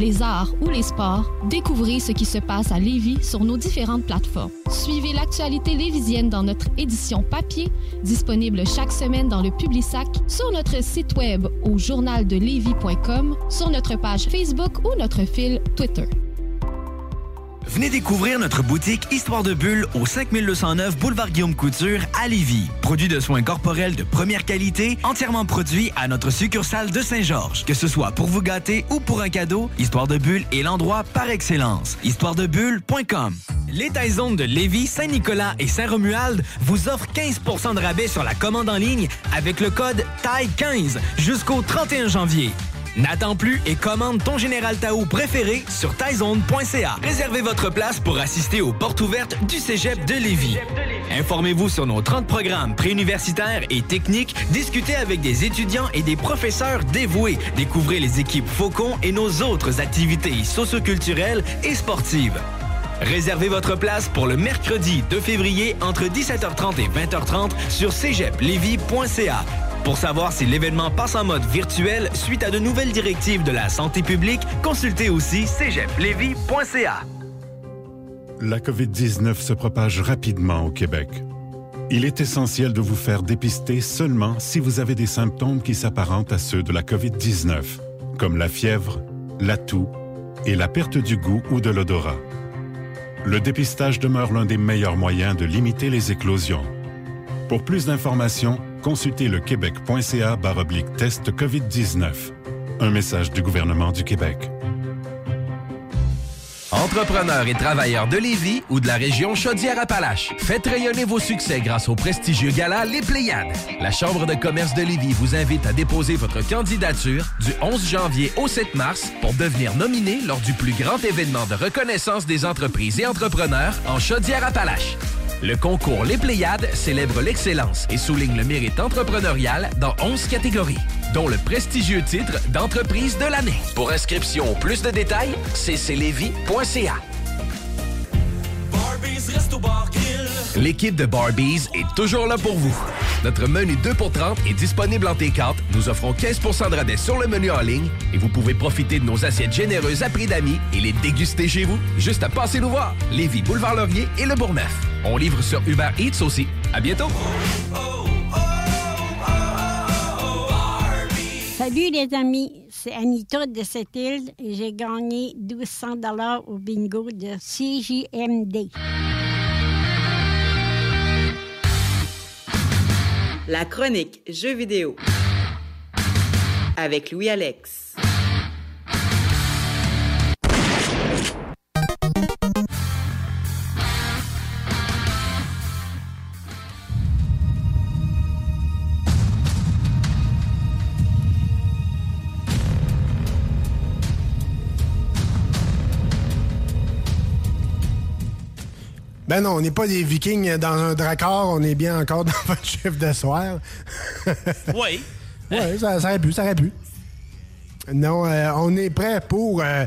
les arts ou les sports, découvrez ce qui se passe à Lévis sur nos différentes plateformes. Suivez l'actualité lévisienne dans notre édition papier, disponible chaque semaine dans le Publisac, sur notre site web au journaldelevis.com, sur notre page Facebook ou notre fil Twitter. Venez découvrir notre boutique Histoire de Bulle au 5209 Boulevard Guillaume Couture à Lévis. Produit de soins corporels de première qualité, entièrement produit à notre succursale de Saint-Georges. Que ce soit pour vous gâter ou pour un cadeau, Histoire de Bulle est l'endroit par excellence. Histoiredebulle.com Les Taizones de Lévis, Saint-Nicolas et Saint-Romuald vous offrent 15% de rabais sur la commande en ligne avec le code TAI15 jusqu'au 31 janvier. N'attends plus et commande ton Général Tao préféré sur taizone.ca. Réservez votre place pour assister aux portes ouvertes du Cégep de Lévis. Informez-vous sur nos 30 programmes préuniversitaires et techniques, discutez avec des étudiants et des professeurs dévoués, découvrez les équipes Faucon et nos autres activités socioculturelles et sportives. Réservez votre place pour le mercredi 2 février entre 17h30 et 20h30 sur cégeplevy.ca. Pour savoir si l'événement passe en mode virtuel suite à de nouvelles directives de la santé publique, consultez aussi cégeplevy.ca. La COVID-19 se propage rapidement au Québec. Il est essentiel de vous faire dépister seulement si vous avez des symptômes qui s'apparentent à ceux de la COVID-19, comme la fièvre, la toux et la perte du goût ou de l'odorat. Le dépistage demeure l'un des meilleurs moyens de limiter les éclosions. Pour plus d'informations, consultez le québec.ca baroblique test COVID-19. Un message du gouvernement du Québec. Entrepreneurs et travailleurs de Lévis ou de la région Chaudière-Appalaches, faites rayonner vos succès grâce au prestigieux gala Les Pléiades. La Chambre de commerce de Lévis vous invite à déposer votre candidature du 11 janvier au 7 mars pour devenir nominé lors du plus grand événement de reconnaissance des entreprises et entrepreneurs en Chaudière-Appalaches. Le concours Les Pléiades célèbre l'excellence et souligne le mérite entrepreneurial dans 11 catégories, dont le prestigieux titre d'entreprise de l'année. Pour inscription ou plus de détails, cclevy.ca. L'équipe de Barbies est toujours là pour vous. Notre menu 2 pour 30 est disponible en T4. Nous offrons 15% de rabais sur le menu en ligne et vous pouvez profiter de nos assiettes généreuses à prix d'amis et les déguster chez vous. Juste à passer nous voir. Lévis, Boulevard Laurier et Le Bourgneuf. On livre sur Uber Eats aussi. À bientôt. Salut les amis, c'est Anita de cette île et j'ai gagné 1200 dollars au bingo de CJMD. La chronique Jeux vidéo avec Louis-Alex. Ben non, on n'est pas des vikings dans un dracard, on est bien encore dans votre chef de soir. Oui. ouais, ça, ça aurait pu, ça aurait pu. Non, euh, on est prêt pour euh,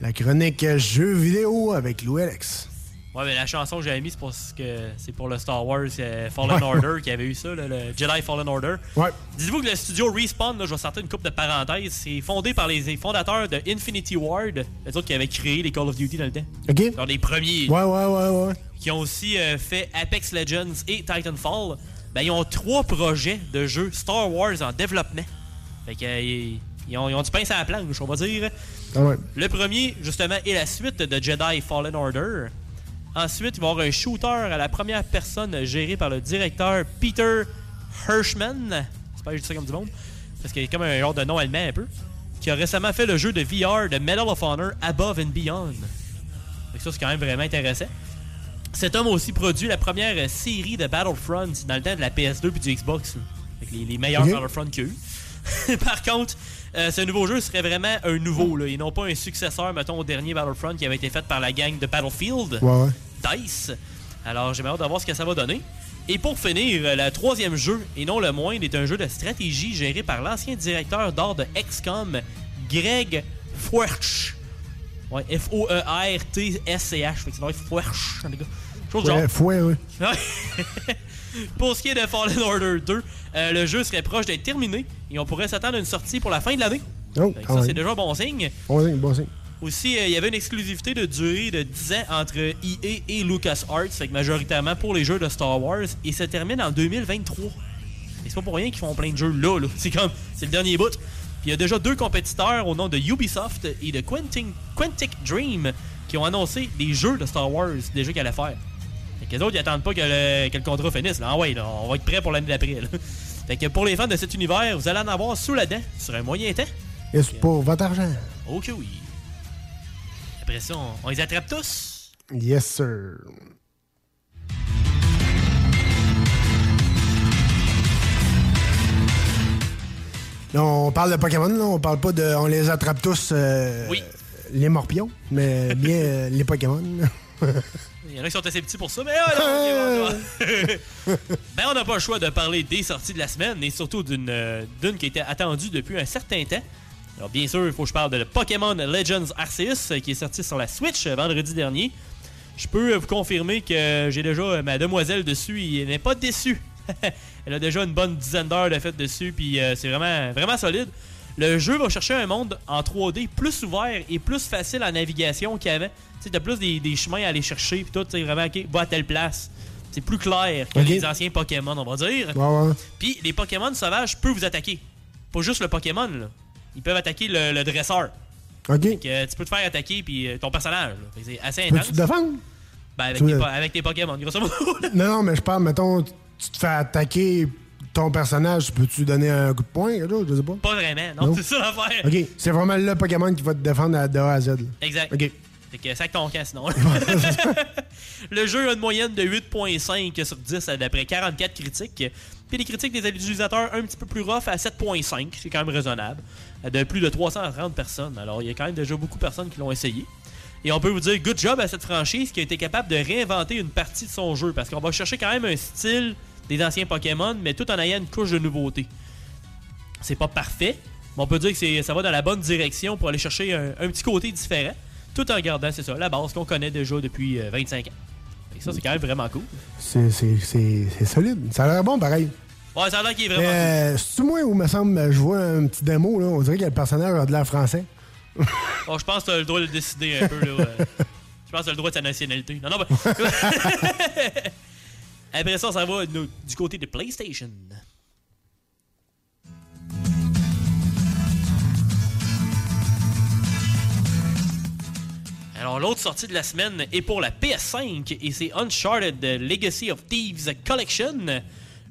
la chronique jeux vidéo avec Louis Alex. Ouais, mais la chanson que j'avais mise, c'est pour, ce que c'est pour le Star Wars euh, Fallen Order qui avait eu ça, là, le Jedi Fallen Order. Ouais. Dites-vous que le studio Respawn, là, je vais sortir une coupe de parenthèses, c'est fondé par les fondateurs de Infinity Ward, les autres qui avaient créé les Call of Duty dans le temps. OK. Dans les premiers. Ouais, ouais, ouais, ouais. Qui ont aussi euh, fait Apex Legends et Titanfall. Ben, ils ont trois projets de jeux Star Wars en développement. Fait que, euh, ils, ils ont, ils ont du pain à la planche, on va dire. Ah ouais. Le premier, justement, est la suite de Jedi Fallen Order. Ensuite, il va y avoir un shooter à la première personne géré par le directeur Peter Hirschman. Que je dis ça comme du monde. Parce qu'il a comme un genre de nom allemand un peu. Qui a récemment fait le jeu de VR de Medal of Honor Above and Beyond. Que ça, c'est quand même vraiment intéressant. Cet homme a aussi produit la première série de Battlefront dans le temps de la PS2 puis du Xbox. que les, les meilleurs. Battlefront qu'il y a eu. Par contre, euh, ce nouveau jeu serait vraiment un nouveau, là, et non pas un successeur, mettons, au dernier Battlefront qui avait été fait par la gang de Battlefield, Ouais, ouais. DICE. Alors, j'ai hâte de voir ce que ça va donner. Et pour finir, le troisième jeu, et non le moindre, est un jeu de stratégie géré par l'ancien directeur d'art de XCOM, Greg Fuerch. Ouais, F-O-E-R-T-S-C-H. Fait que Fuerch, les gars. Chose du genre. Ouais, fouet, ouais. Ouais. pour ce qui est de Fallen Order 2, euh, le jeu serait proche d'être terminé et on pourrait s'attendre à une sortie pour la fin de l'année. Oh, ça, c'est déjà un bon signe. Bon signe, bon signe. Aussi, euh, il y avait une exclusivité de durée de 10 ans entre EA et LucasArts, que majoritairement pour les jeux de Star Wars, et ça termine en 2023. Et c'est pas pour rien qu'ils font plein de jeux là, là. C'est comme, c'est le dernier bout. Puis il y a déjà deux compétiteurs au nom de Ubisoft et de Quentin, Quantic Dream qui ont annoncé des jeux de Star Wars, des jeux qu'ils allaient faire. Fait que les autres, ils attendent pas que le, que le contrat finisse. Là. Ah ouais, là, on va être prêt pour l'année d'après. Fait que pour les fans de cet univers, vous allez en avoir sous la dent sur un moyen temps. Et c'est pour votre argent? Ok, oui. Après ça, on, on les attrape tous? Yes, sir. Là, on parle de Pokémon, là. On parle pas de. On les attrape tous. euh, Oui. Les morpions, mais bien euh, les Pokémon. Il y en a qui sont assez petits pour ça, mais non, ok, bon, bon. ben, on n'a pas le choix de parler des sorties de la semaine et surtout d'une euh, d'une qui était attendue depuis un certain temps. Alors, bien sûr, il faut que je parle de Pokémon Legends Arceus euh, qui est sorti sur la Switch euh, vendredi dernier. Je peux euh, vous confirmer que j'ai déjà ma demoiselle dessus et elle n'est pas déçue. Elle a déjà une bonne dizaine d'heures de fait dessus, puis c'est vraiment, vraiment solide. Le jeu va chercher un monde en 3D plus ouvert et plus facile en navigation qu'avant. Tu t'as plus des, des chemins à aller chercher, puis tout, tu sais, vraiment, ok, va à telle place. C'est plus clair que les anciens Pokémon, on va dire. Ouais, ouais. Puis les Pokémon sauvages peuvent vous attaquer. Pas juste le Pokémon, là. Ils peuvent attaquer le, le dresseur. OK. Fait que, euh, tu peux te faire attaquer, puis euh, ton personnage. C'est assez intense. Peux-tu te défendre? Ben, avec, Tu tes, avec tes Pokémon, grosso modo. Non, non, mais je parle, mettons, tu te fais attaquer ton personnage, peux-tu donner un coup de poing? Je sais pas? Pas vraiment, non, Non? c'est ça l'affaire. OK, c'est vraiment le Pokémon qui va te défendre à- de A à Z. là. Exact. OK. Fait que sac ton camp sinon. le jeu a une moyenne de 8.5 sur 10 d'après 44 critiques. Puis les critiques des utilisateurs un petit peu plus rough à 7.5, c'est quand même raisonnable. De plus de 330 personnes. Alors il y a quand même déjà beaucoup de personnes qui l'ont essayé. Et on peut vous dire good job à cette franchise qui a été capable de réinventer une partie de son jeu parce qu'on va chercher quand même un style des anciens Pokémon, mais tout en ayant une couche de nouveauté. C'est pas parfait, mais on peut dire que ça va dans la bonne direction pour aller chercher un, un petit côté différent, tout en gardant, c'est ça, la base qu'on connaît déjà depuis euh, 25 ans. Et ça, c'est quand même vraiment cool. C'est solide. Ça a l'air bon, pareil. Ouais, ça a l'air qu'il est vraiment Euh, C'est-tu moi où, me semble, je vois un petit démo, là, on dirait que le personnage a de l'air français. Bon, je pense que tu as le droit de le décider un peu. Là. Je pense que tu as le droit de sa nationalité. Non, non, ben... Après ça, ça va du côté de PlayStation. Alors, l'autre sortie de la semaine est pour la PS5 et c'est Uncharted Legacy of Thieves Collection.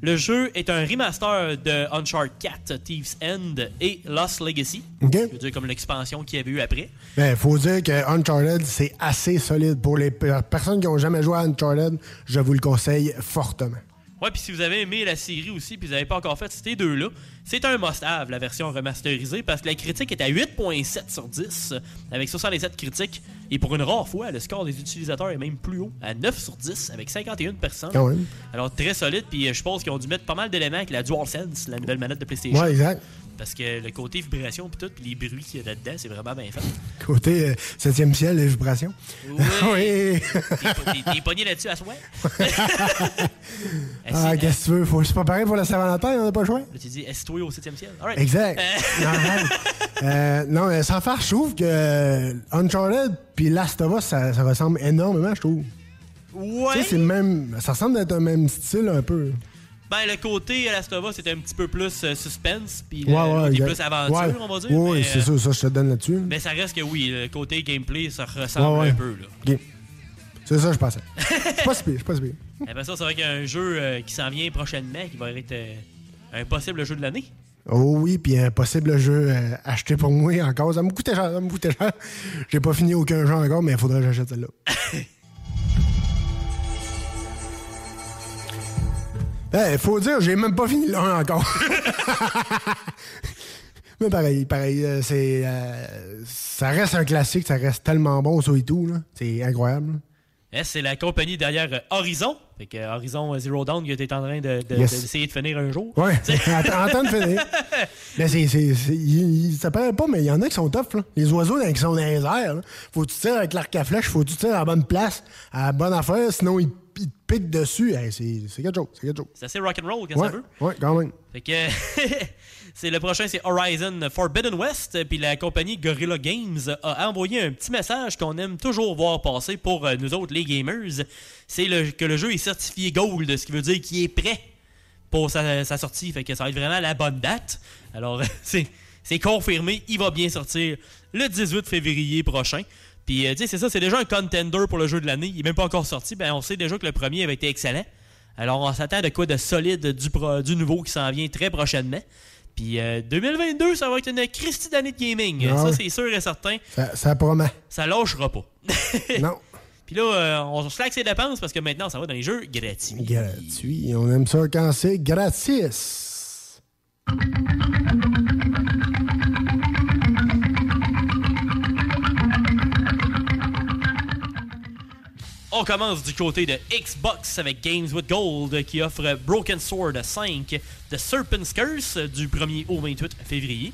Le jeu est un remaster de Uncharted 4, Thieves End et Lost Legacy. Je veux dire, comme l'expansion qu'il y avait eu après. Ben, faut dire que Uncharted, c'est assez solide. Pour les per- personnes qui ont jamais joué à Uncharted, je vous le conseille fortement. Ouais, puis si vous avez aimé la série aussi, puis vous n'avez pas encore fait ces deux-là, c'est un must-have, la version remasterisée, parce que la critique est à 8.7 sur 10, avec 67 critiques. Et pour une rare fois, le score des utilisateurs est même plus haut, à 9 sur 10, avec 51 personnes. Quand même. Alors très solide, puis euh, je pense qu'ils ont dû mettre pas mal d'éléments avec la DualSense, la nouvelle manette de PlayStation. Ouais, exact. Parce que le côté vibration, puis tout, puis les bruits qu'il y a là-dedans, c'est vraiment bien fait. Côté 7e ciel, les vibrations. Oui. oui. T'es- pogné là-dessus à soi? Ah, qu'est-ce que tu veux? Faut... Pas pareil pour la Saint-Valentin, on n'a pas. Là, tu dis, est-toi au 7 ciel? Alright. Exact. Euh, non. Euh, non, mais sans faire, je trouve que Uncharted puis Last of Us, ça, ça ressemble énormément, je trouve. Ouais. Tu sais, c'est le même. Ça ressemble d'être un même style un peu. Ben, le côté Last of Us, c'était un petit peu plus euh, suspense, puis Ouais, côté exact. plus aventure, Ouais. on va dire. Oui, c'est euh, ça, ça, je te donne là-dessus. Mais ça reste que oui, le côté gameplay, ça ressemble un peu. Là. Ok. C'est ça, je pensais. Je suis pas si pire, je suis pas si pire. Après ça, c'est vrai qu'il y a un jeu euh, qui s'en vient prochainement, qui va être euh, un possible jeu de l'année. Oh oui, puis un possible jeu euh, acheté pour moi encore. Ça me coûtait cher, ça me coûtait cher. J'ai pas fini aucun jeu encore, mais il faudrait que j'achète celle-là. Il faut dire, j'ai même pas fini le 1 encore. mais pareil, pareil, euh, c'est. euh, ça reste un classique, ça reste tellement bon, ça et tout. là. C'est incroyable. Eh, c'est la compagnie derrière euh, Horizon. Fait que Horizon Zero Dawn qui était en train de- de- Yes. d'essayer de, finir un jour. Ouais, en temps de finir. Mais c'est. c'est- c'est- il- il- Ça paraît pas, mais il y en a qui sont tough, là. Les oiseaux, là, qui sont dans les airs, là. Faut que tu tires avec l'arc à flèche, faut que tu tires à la bonne place, à la bonne affaire, sinon ils, ils te piquent dessus. Hey, c'est quelque chose, c'est quelque chose. C'est assez rock'n'roll quand Ouais, ça veut? ouais, quand même. Fait que c'est le prochain, c'est Horizon Forbidden West. Puis la compagnie Gorilla Games a envoyé un petit message qu'on aime toujours voir passer pour euh, nous autres, les gamers. C'est le- que le jeu est certifié Gold, ce qui veut dire qu'il est prêt pour sa, sa sortie. Fait que ça va être vraiment la bonne date. Alors, c'est confirmé, il va bien sortir le 18 février prochain. Puis, euh, tu sais, c'est ça, c'est déjà un contender pour le jeu de l'année. Il est même pas encore sorti. Ben, on sait déjà que le premier avait été excellent. Alors, on s'attend de quoi de solide du, pro- du nouveau qui s'en vient très prochainement. Puis, euh, 2022, ça va être une Christie d'année de gaming. Ah ça, c'est sûr et certain. Ça, ça promet. Ça lâchera pas. non. Puis là, euh, on slack ses dépenses parce que maintenant, ça va dans les jeux gratuits. Gratuit. On aime ça quand c'est gratis. On commence du côté de Xbox avec Games with Gold qui offre Broken Sword 5, The Serpent's Curse du 1er au 28 février,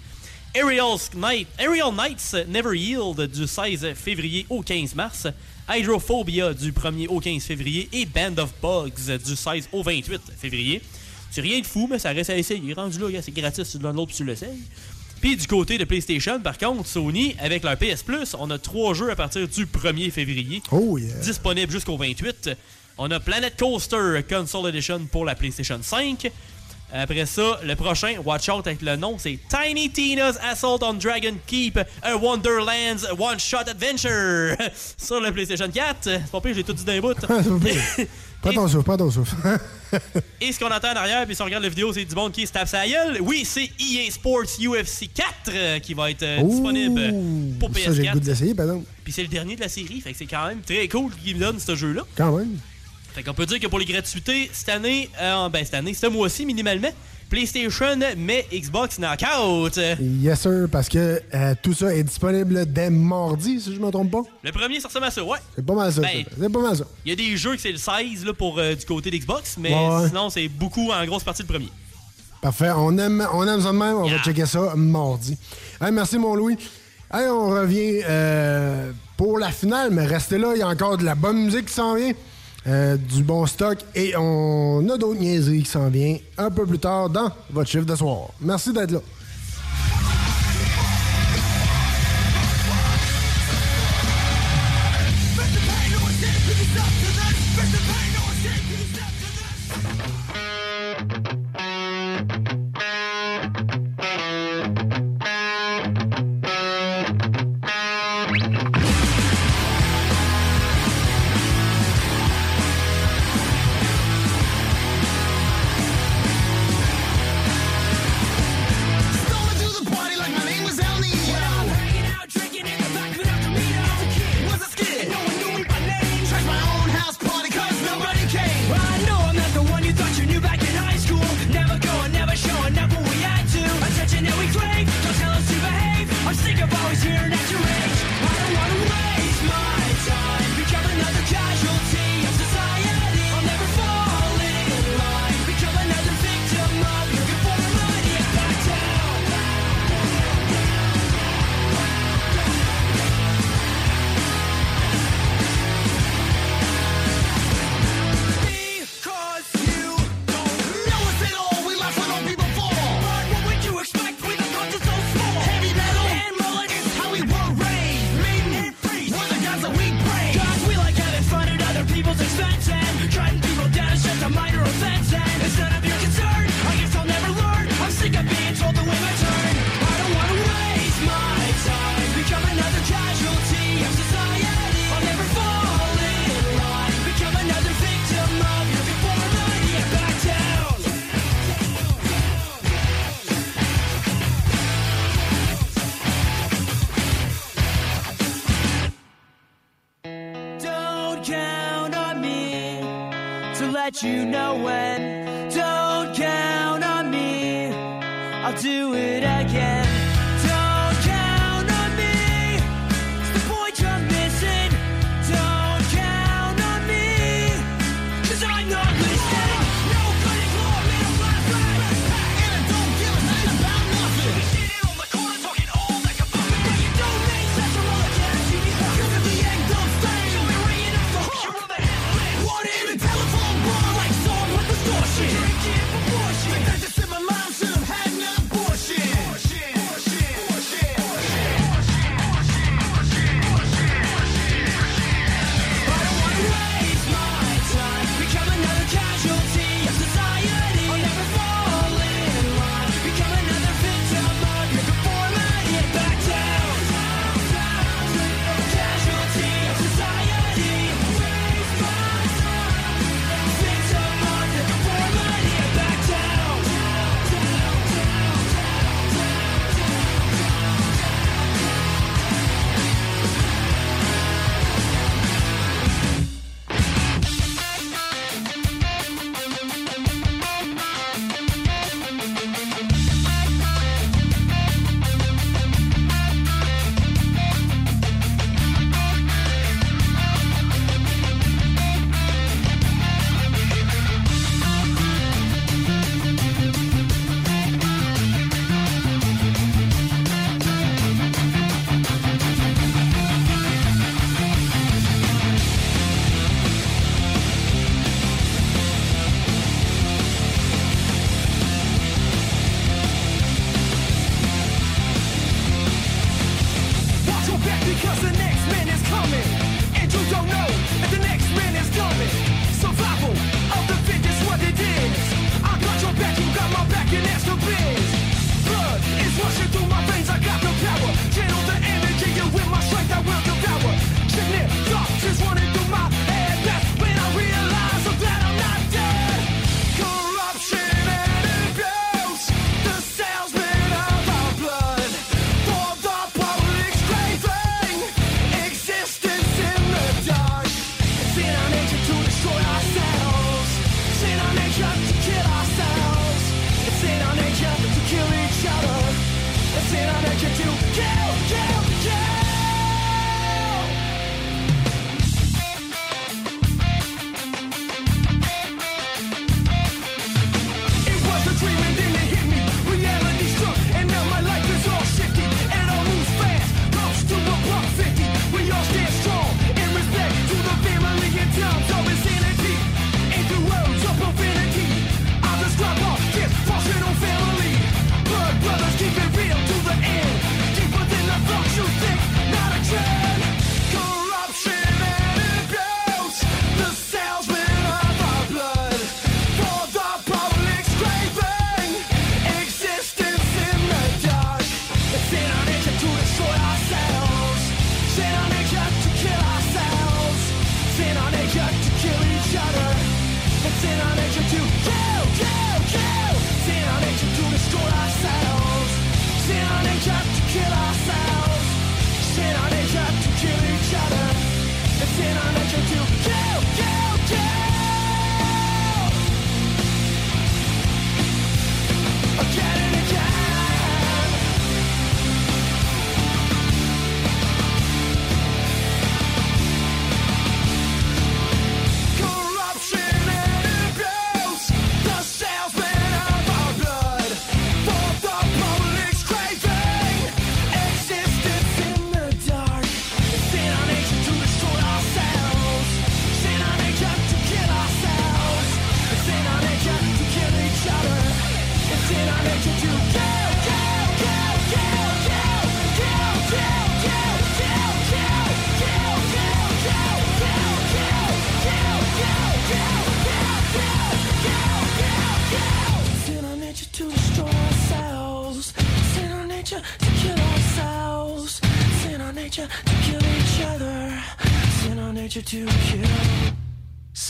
Aerial's Night, Aerial Knights Never Yield du 16 février au 15 mars, Hydrophobia du 1er au 15 février et Band of Bugs du 16 au 28 février. C'est rien de fou, mais ça reste à essayer. Rendu là, c'est gratis, tu l'autre puis tu l'essayes. Puis du côté de PlayStation, par contre, Sony, avec leur PS Plus, on a trois jeux à partir du 1er février. Oh yeah. Disponibles jusqu'au 28. On a Planet Coaster Console Edition pour la PlayStation 5. Après ça, le prochain, watch out avec le nom, c'est Tiny Tina's Assault on Dragon Keep, a Wonderland's One Shot Adventure sur la PlayStation 4. C'est pas pire, j'ai tout dit d'un bout. Pas ton souffle, prends ton souffle. Et ce qu'on entend en arrière, puis si on regarde la vidéo, c'est du monde qui se tape sa gueule. Oui, c'est EA Sports UFC 4 euh, qui va être euh, Ouh, disponible pour Ça, j'ai le goût PS4. d'essayer, par exemple. Puis c'est le dernier de la série, fait que c'est quand même très cool qu'ils me donnent ce jeu-là. Quand même. Fait qu'on peut dire que pour les gratuités, cette année, euh, ben cette année, ce mois-ci minimalement, PlayStation met Xbox Knockout. Yes, sir, parce que euh, tout ça est disponible dès mardi, si je me trompe pas. Le premier, ça ressemble à ça, ouais. C'est pas mal ça. Ben. C'est pas mal ça. Il y a des jeux que c'est le 16 là, pour euh, du côté d'Xbox, mais Ouais, sinon, c'est beaucoup en grosse partie le premier. Parfait. On aime, on aime ça de même. On va checker ça mardi. Hey, merci, mon Louis. Hey, on revient euh, pour la finale, mais restez là. Il y a encore de la bonne musique qui s'en vient. Euh, du bon stock et on a d'autres niaiseries qui s'en viennent un peu plus tard dans votre chiffre de soir. Merci d'être là.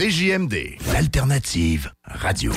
CJMD, l'alternative radio.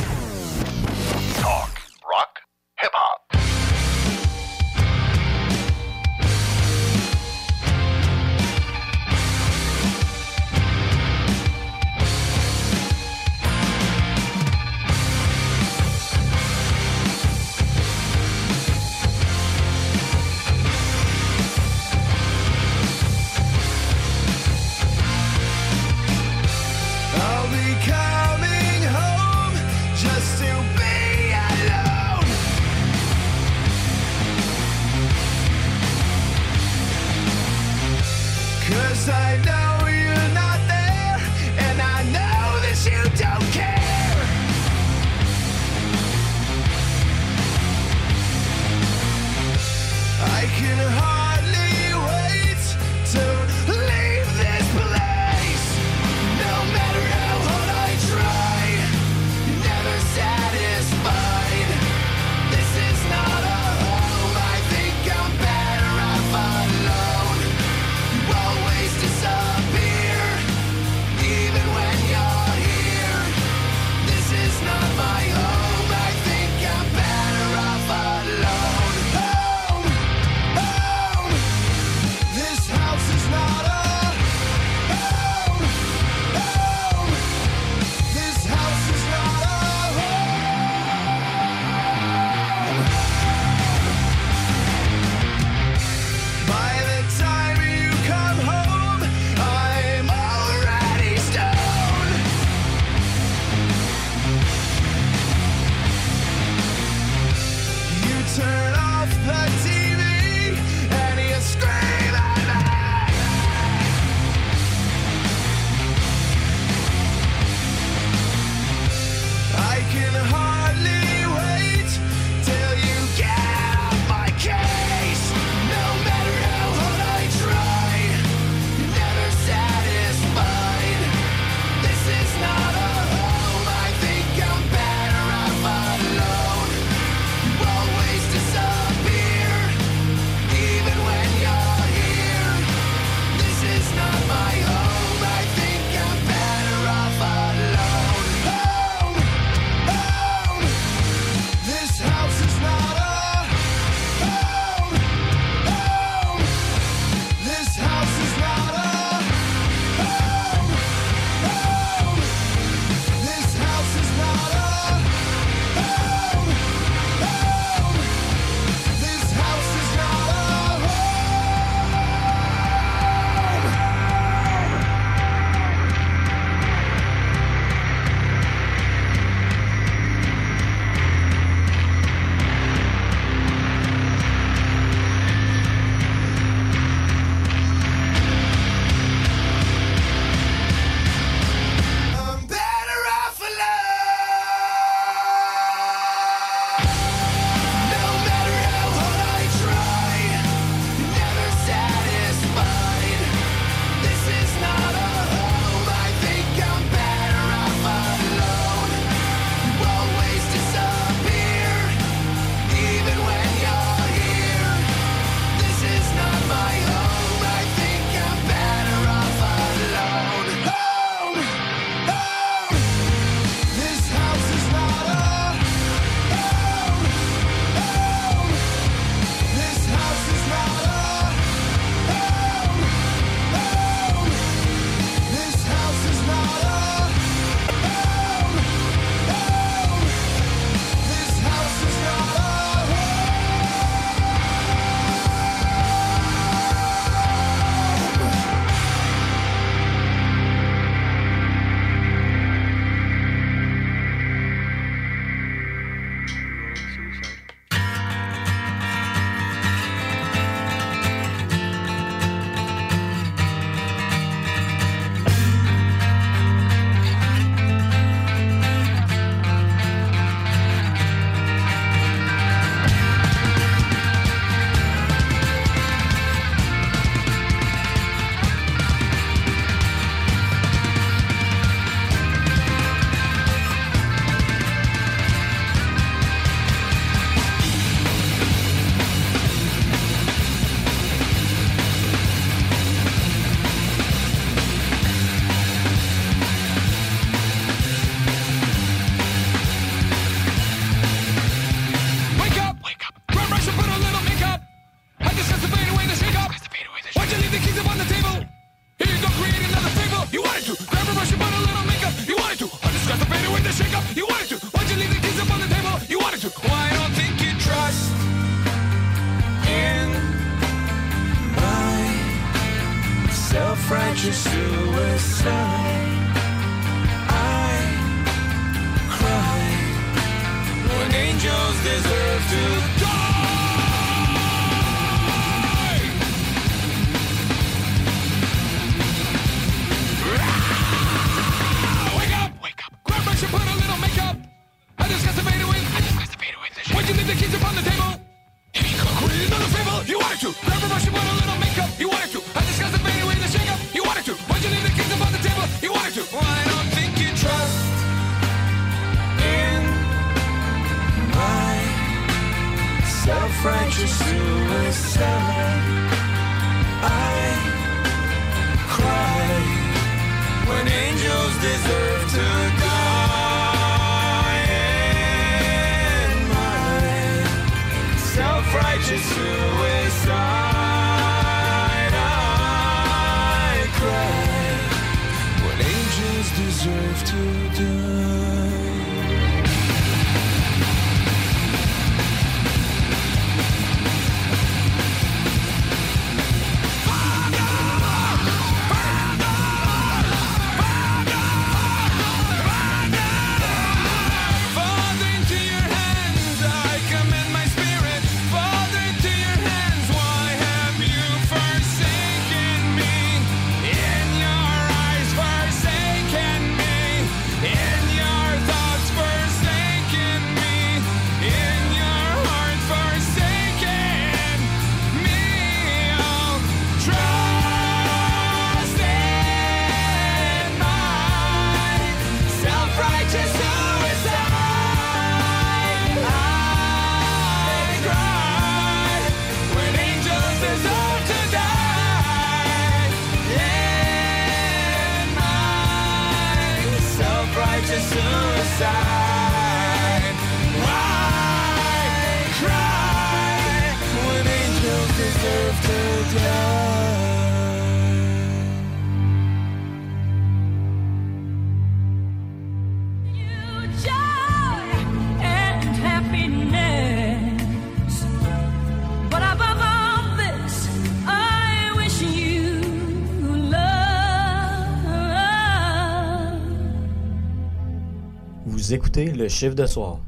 Vous écoutez le chiffre de soir.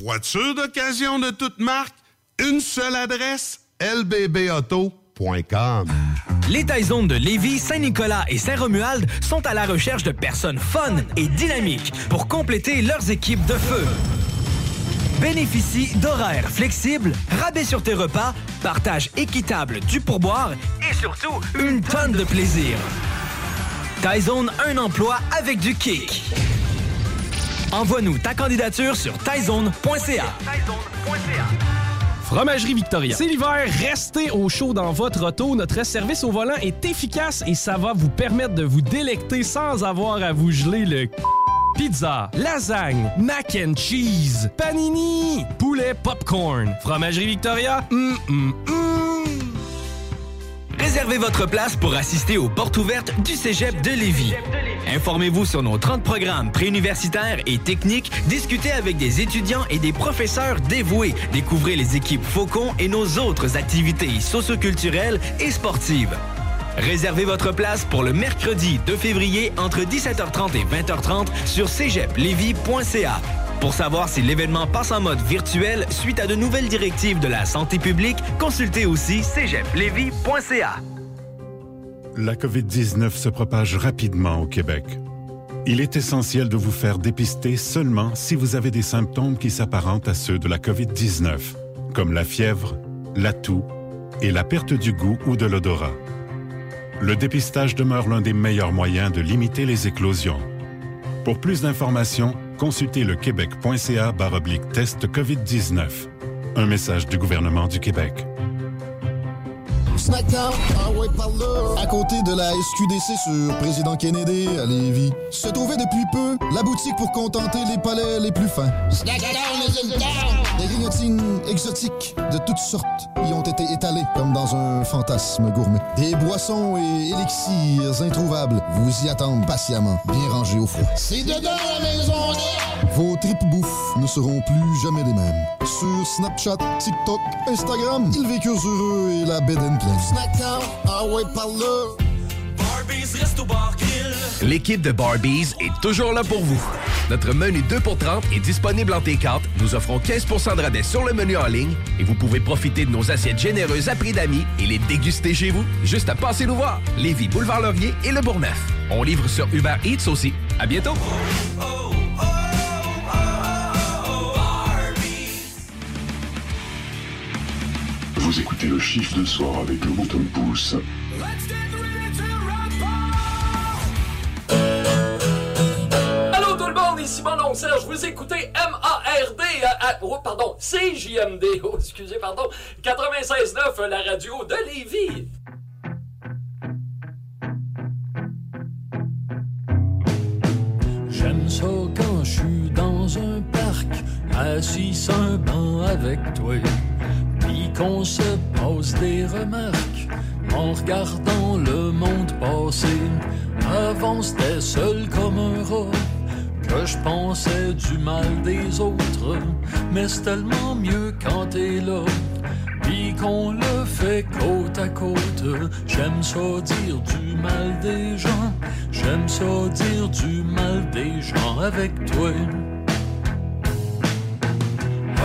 Voiture d'occasion de toute marque, une seule adresse, lbbauto.com. Les Taizones de Lévis, Saint-Nicolas et Saint-Romuald sont à la recherche de personnes fun et dynamiques pour compléter leurs équipes de feu. Bénéficie d'horaires flexibles, rabais sur tes repas, partage équitable du pourboire et surtout une tonne de plaisir. Taizone, un emploi avec du kick. Envoie-nous ta candidature sur taizone.ca. Fromagerie Victoria. C'est l'hiver, restez au chaud dans votre auto. Notre service au volant est efficace et ça va vous permettre de vous délecter sans avoir à vous geler le Pizza, lasagne, mac and cheese, panini, poulet popcorn. Fromagerie Victoria, hum, hum, hum. Réservez votre place pour assister aux portes ouvertes du Cégep de Lévis. Informez-vous sur nos 30 programmes préuniversitaires et techniques, discutez avec des étudiants et des professeurs dévoués, découvrez les équipes Faucon et nos autres activités socioculturelles et sportives. Réservez votre place pour le mercredi 2 février entre 17h30 et 20h30 sur cégeplevy.ca. Pour savoir si l'événement passe en mode virtuel suite à de nouvelles directives de la santé publique, consultez aussi cégeplevy.ca. La COVID-19 se propage rapidement au Québec. Il est essentiel de vous faire dépister seulement si vous avez des symptômes qui s'apparentent à ceux de la COVID-19, comme la fièvre, la toux et la perte du goût ou de l'odorat. Le dépistage demeure l'un des meilleurs moyens de limiter les éclosions. Pour plus d'informations, consultez le québec.ca baroblique test COVID-19. Un message du gouvernement du Québec. À côté de la SQDC sur Président Kennedy à Lévis, se trouvait depuis peu la boutique pour contenter les palais les plus fins. Exotiques de toutes sortes y ont été étalées comme dans un fantasme gourmet. Des boissons et élixirs introuvables vous y attendent patiemment, bien rangés au froid. C'est dedans la maison Vos tripes bouffe ne seront plus jamais les mêmes. Sur Snapchat, TikTok, Instagram, ils vécurent heureux et la bed and pleine. Snackdown, ah ouais, L'équipe de Barbies est toujours là pour vous. Notre menu 2 pour 30 est disponible en T4. Nous offrons 15% de rabais sur le menu en ligne et vous pouvez profiter de nos assiettes généreuses à prix d'amis et les déguster chez vous. Juste à passer nous voir. Lévis, Boulevard Laurier et Le Bourgneuf. On livre sur Uber Eats aussi. À bientôt. Vous écoutez le chiffre de soir avec le bouton de pouce. Tout le monde, ici mon oncle Serge, vous écoutez M-A-R-D, euh, euh, oh, pardon, CJMD, oh, excusez, pardon, 96.9, la radio de Lévis. J'aime ça quand je suis dans un parc, assis sur un banc avec toi. Puis qu'on se pose des remarques en regardant le monde passer. Avant c'était seul comme un rat que je pensais du mal des autres. Mais c'est tellement mieux quand t'es là. Puis qu'on le fait côte à côte. J'aime ça dire du mal des gens. J'aime ça dire du mal des gens avec toi.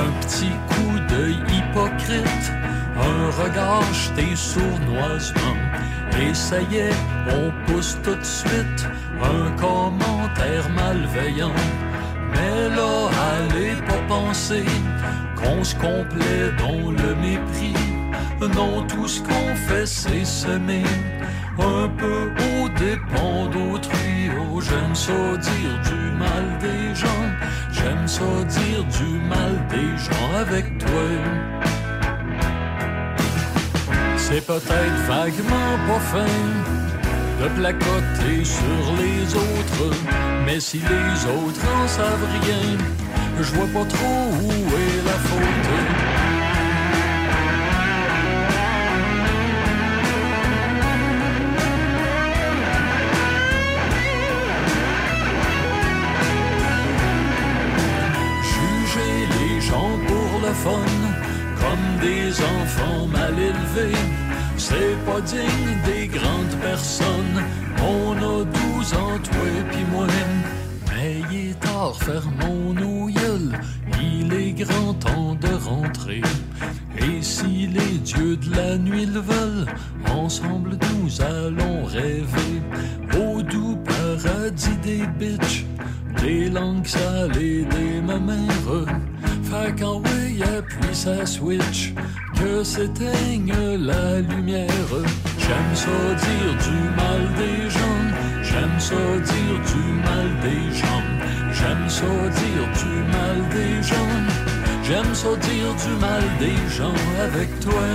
Un petit coup d'œil hypocrite, un regard jeté sournoisement. Et ça y est, on pousse tout de suite un commentaire malveillant. Mais là, allez pas penser qu'on se complaît dans le mépris. Non, tout ce qu'on fait, c'est semer un peu au dépend d'autrui. Oh, j'aime ça dire du mal des gens. J'aime ça dire du mal des gens avec toi. C'est peut-être vaguement pas fin de placoter sur les autres, mais si les autres en savent rien, je vois pas trop où est la faute. Juger les gens pour le fun, comme des enfants mal élevés, c'est pas digne des grandes personnes. On a 12 ans, toi pis moi. Mais il est tard, fermons nos gueules, il est grand temps de rentrer. Et si les dieux de la nuit le veulent, ensemble nous allons rêver au doux paradis des bitches, des langues salées des mamères. Oui, appuie sa switch, que s'éteigne la lumière. J'aime ça dire du mal des gens, j'aime ça dire du mal des gens, j'aime ça dire du mal des gens, j'aime ça dire du mal des gens avec toi.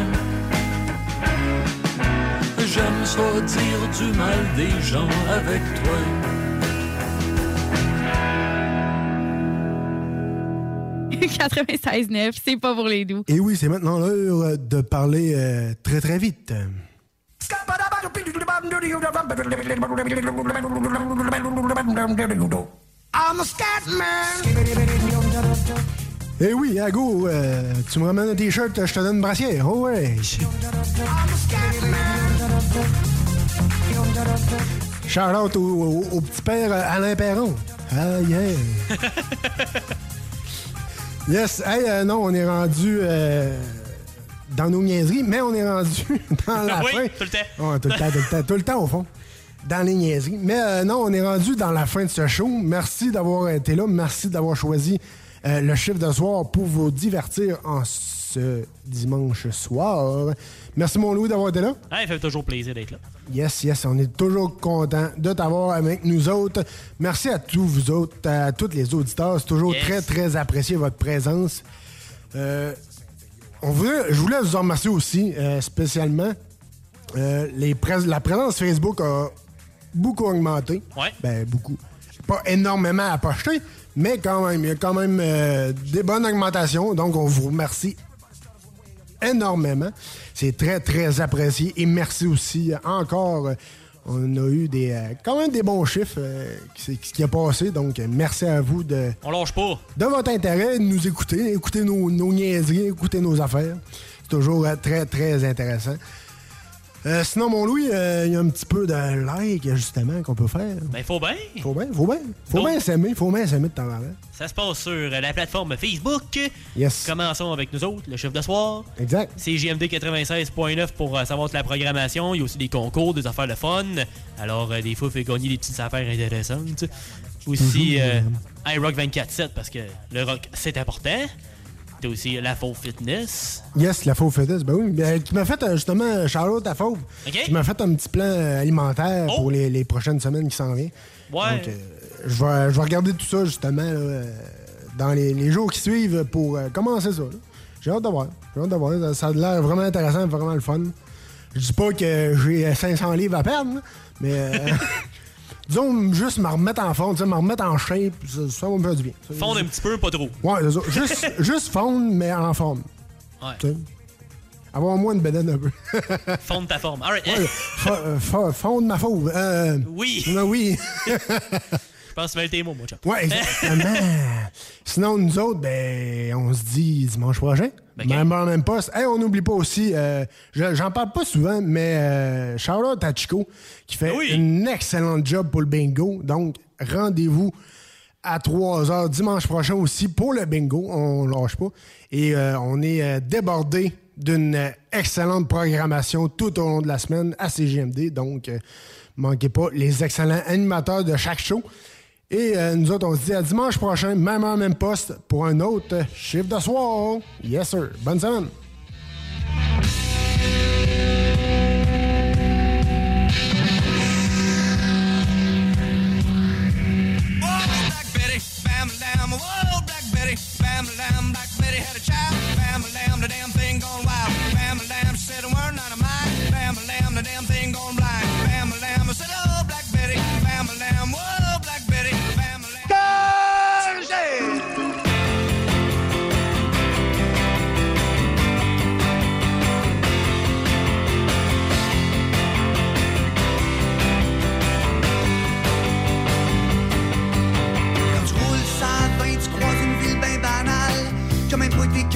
J'aime ça dire du mal des gens avec toi. « 96.9, c'est pas pour les doux. Et oui, c'est maintenant l'heure de parler euh, très très vite. I'm a. Eh oui, à go, euh, tu me ramènes un t-shirt, je te donne une brassière. Oh ouais. Shout out au, au- au petit père Alain Perron. Ah yeah. Yes, hey, euh, non, on est rendu euh, dans nos niaiseries, mais on est rendu dans la Oui, fin. tout le temps. Tout le temps, tout le temps, tout le temps au fond. Dans les niaiseries. Mais euh, non, on est rendu dans la fin de ce show. Merci d'avoir été là. Merci d'avoir choisi le chiffre de soir pour vous divertir en ce dimanche soir. Merci, mon Louis, d'avoir été là. Ah, il fait toujours plaisir d'être là. Yes, yes, on est toujours content de t'avoir avec nous autres. Merci à tous vous autres, à tous les auditeurs. C'est toujours Yes. très, très apprécié votre présence. Euh, on voulait, je voulais vous en remercier aussi, euh, spécialement. Euh, les la présence Facebook a beaucoup augmenté. Ouais. Ben, beaucoup. Pas énormément à pocher, Mais quand même, il y a quand même des bonnes augmentations. Donc, on vous remercie énormément. C'est très, très apprécié. Et merci aussi euh, encore. euh, on a eu des, euh, quand même des bons chiffres euh, qui, qui a passé. Donc, merci à vous de, On lâche pas. de votre intérêt, de nous écouter, écouter nos, nos niaiseries, écouter nos affaires. C'est toujours euh, très, très intéressant. Euh, sinon, mon Louis, euh, il y a un petit peu de like, justement, qu'on peut faire. Ben, faut bien. Faut bien, faut bien. Faut bien s'aimer, faut bien s'aimer de temps en temps. Ça se passe sur la plateforme Facebook. Yes. Commençons avec nous autres, le chiffre de soir. Exact. C'est JMD 96.9 pour euh, savoir toute la programmation. Il y a aussi des concours, des affaires de fun. Alors, euh, des fois, il fait gagner des petites affaires intéressantes. Aussi, Mhm. iRock 24-7 parce que le rock, c'est important. T'as aussi la faux fitness. Yes, la fauve fitness, ben oui. Ben, qui m'a fait euh, justement, Charlotte à fauve, OK. qui m'a fait un petit plan euh, alimentaire Oh. pour les, les prochaines semaines qui s'en viennent. Ouais. Donc, euh, je vais, je vais regarder tout ça justement là, euh, dans les, les jours qui suivent pour euh, commencer ça. J'ai hâte de voir. J'ai hâte de voir. Ça, ça a l'air vraiment intéressant, vraiment le fun. Je dis pas que j'ai euh, 500 livres à perdre, mais euh, disons juste me remettre en forme, me remettre en shape, ça, ça va me faire du bien. Fondre un petit peu, pas trop. Ouais, c'est ça. Juste, juste fondre, mais en forme. Ouais. Avoir moins de bedaine un peu. Fondre ta forme. Alright. Ouais, fa- euh, fondre ma fauve. Euh, Oui. euh, oui. Pense que tu tes mots, mon chum. Ouais, exactement. Sinon, nous autres, ben, on se dit dimanche prochain. Même heure, même poste. Hey, on n'oublie pas aussi, euh, je- j'en parle pas souvent, mais euh, Charlotte à Chico, qui fait un excellent job pour le bingo. Donc, rendez-vous à 3 h dimanche prochain aussi pour le bingo. On lâche pas. Et euh, on est euh, débordé d'une excellente programmation tout au long de la semaine à CGMD. Donc, manquez pas les excellents animateurs de chaque show. Et euh, nous autres, on se dit à dimanche prochain, même heure, même poste, pour un autre chiffre de soir. Yes, sir. Bonne semaine.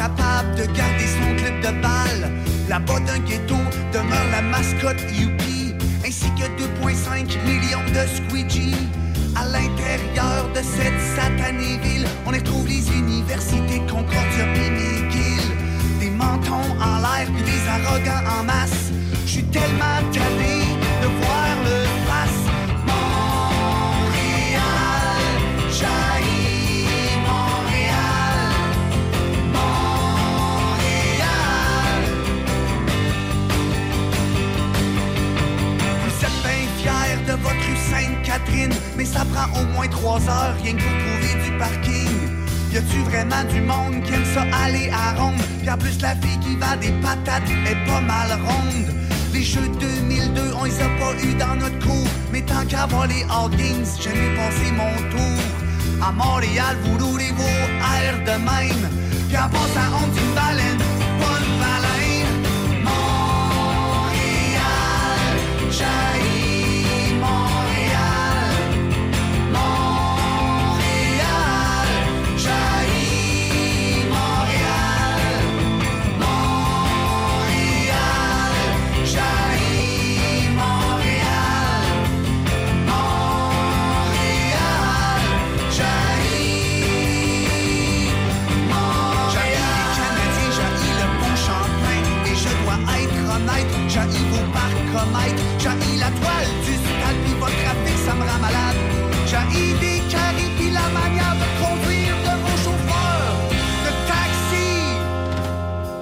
Capable de garder son clip de balle. Là-bas d'un ghetto demeure la mascotte Yuppie Ainsi que 2,5 millions de squeegee À l'intérieur de cette satanée ville On retrouve les universités Concordia et McGill. Des mentons en l'air puis des arrogants en masse. Je suis tellement tanné de voir le Mais ça prend au moins trois heures rien que pour trouver du parking. Y a-tu vraiment du monde qui aime ça aller à ronde? Puis en plus, la fille qui vend des patates est pas mal ronde. Les jeux 2002, on les a pas eu dans notre cours. Mais tant qu'à voir les Hawkins, j'aime passer mon tour. À Montréal, vous roulez vos airs de même. Puis en passant, on dit baleine, ça me rend malade Jaillit des caries, puis la manière de conduire de vos chauffeurs de taxi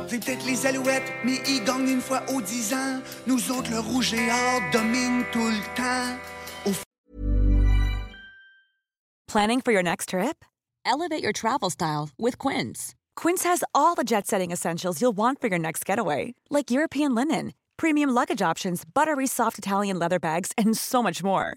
c'est peut-être les alouettes, mais ils gagnent une fois aux dix ans. Nous autres, le rouge et or domine tout le temps. Au Planning for your next trip? Elevate your travel style with Quince. Quince has all the jet setting essentials you'll want for your next getaway, like European linen, premium luggage options, buttery soft Italian leather bags, and so much more.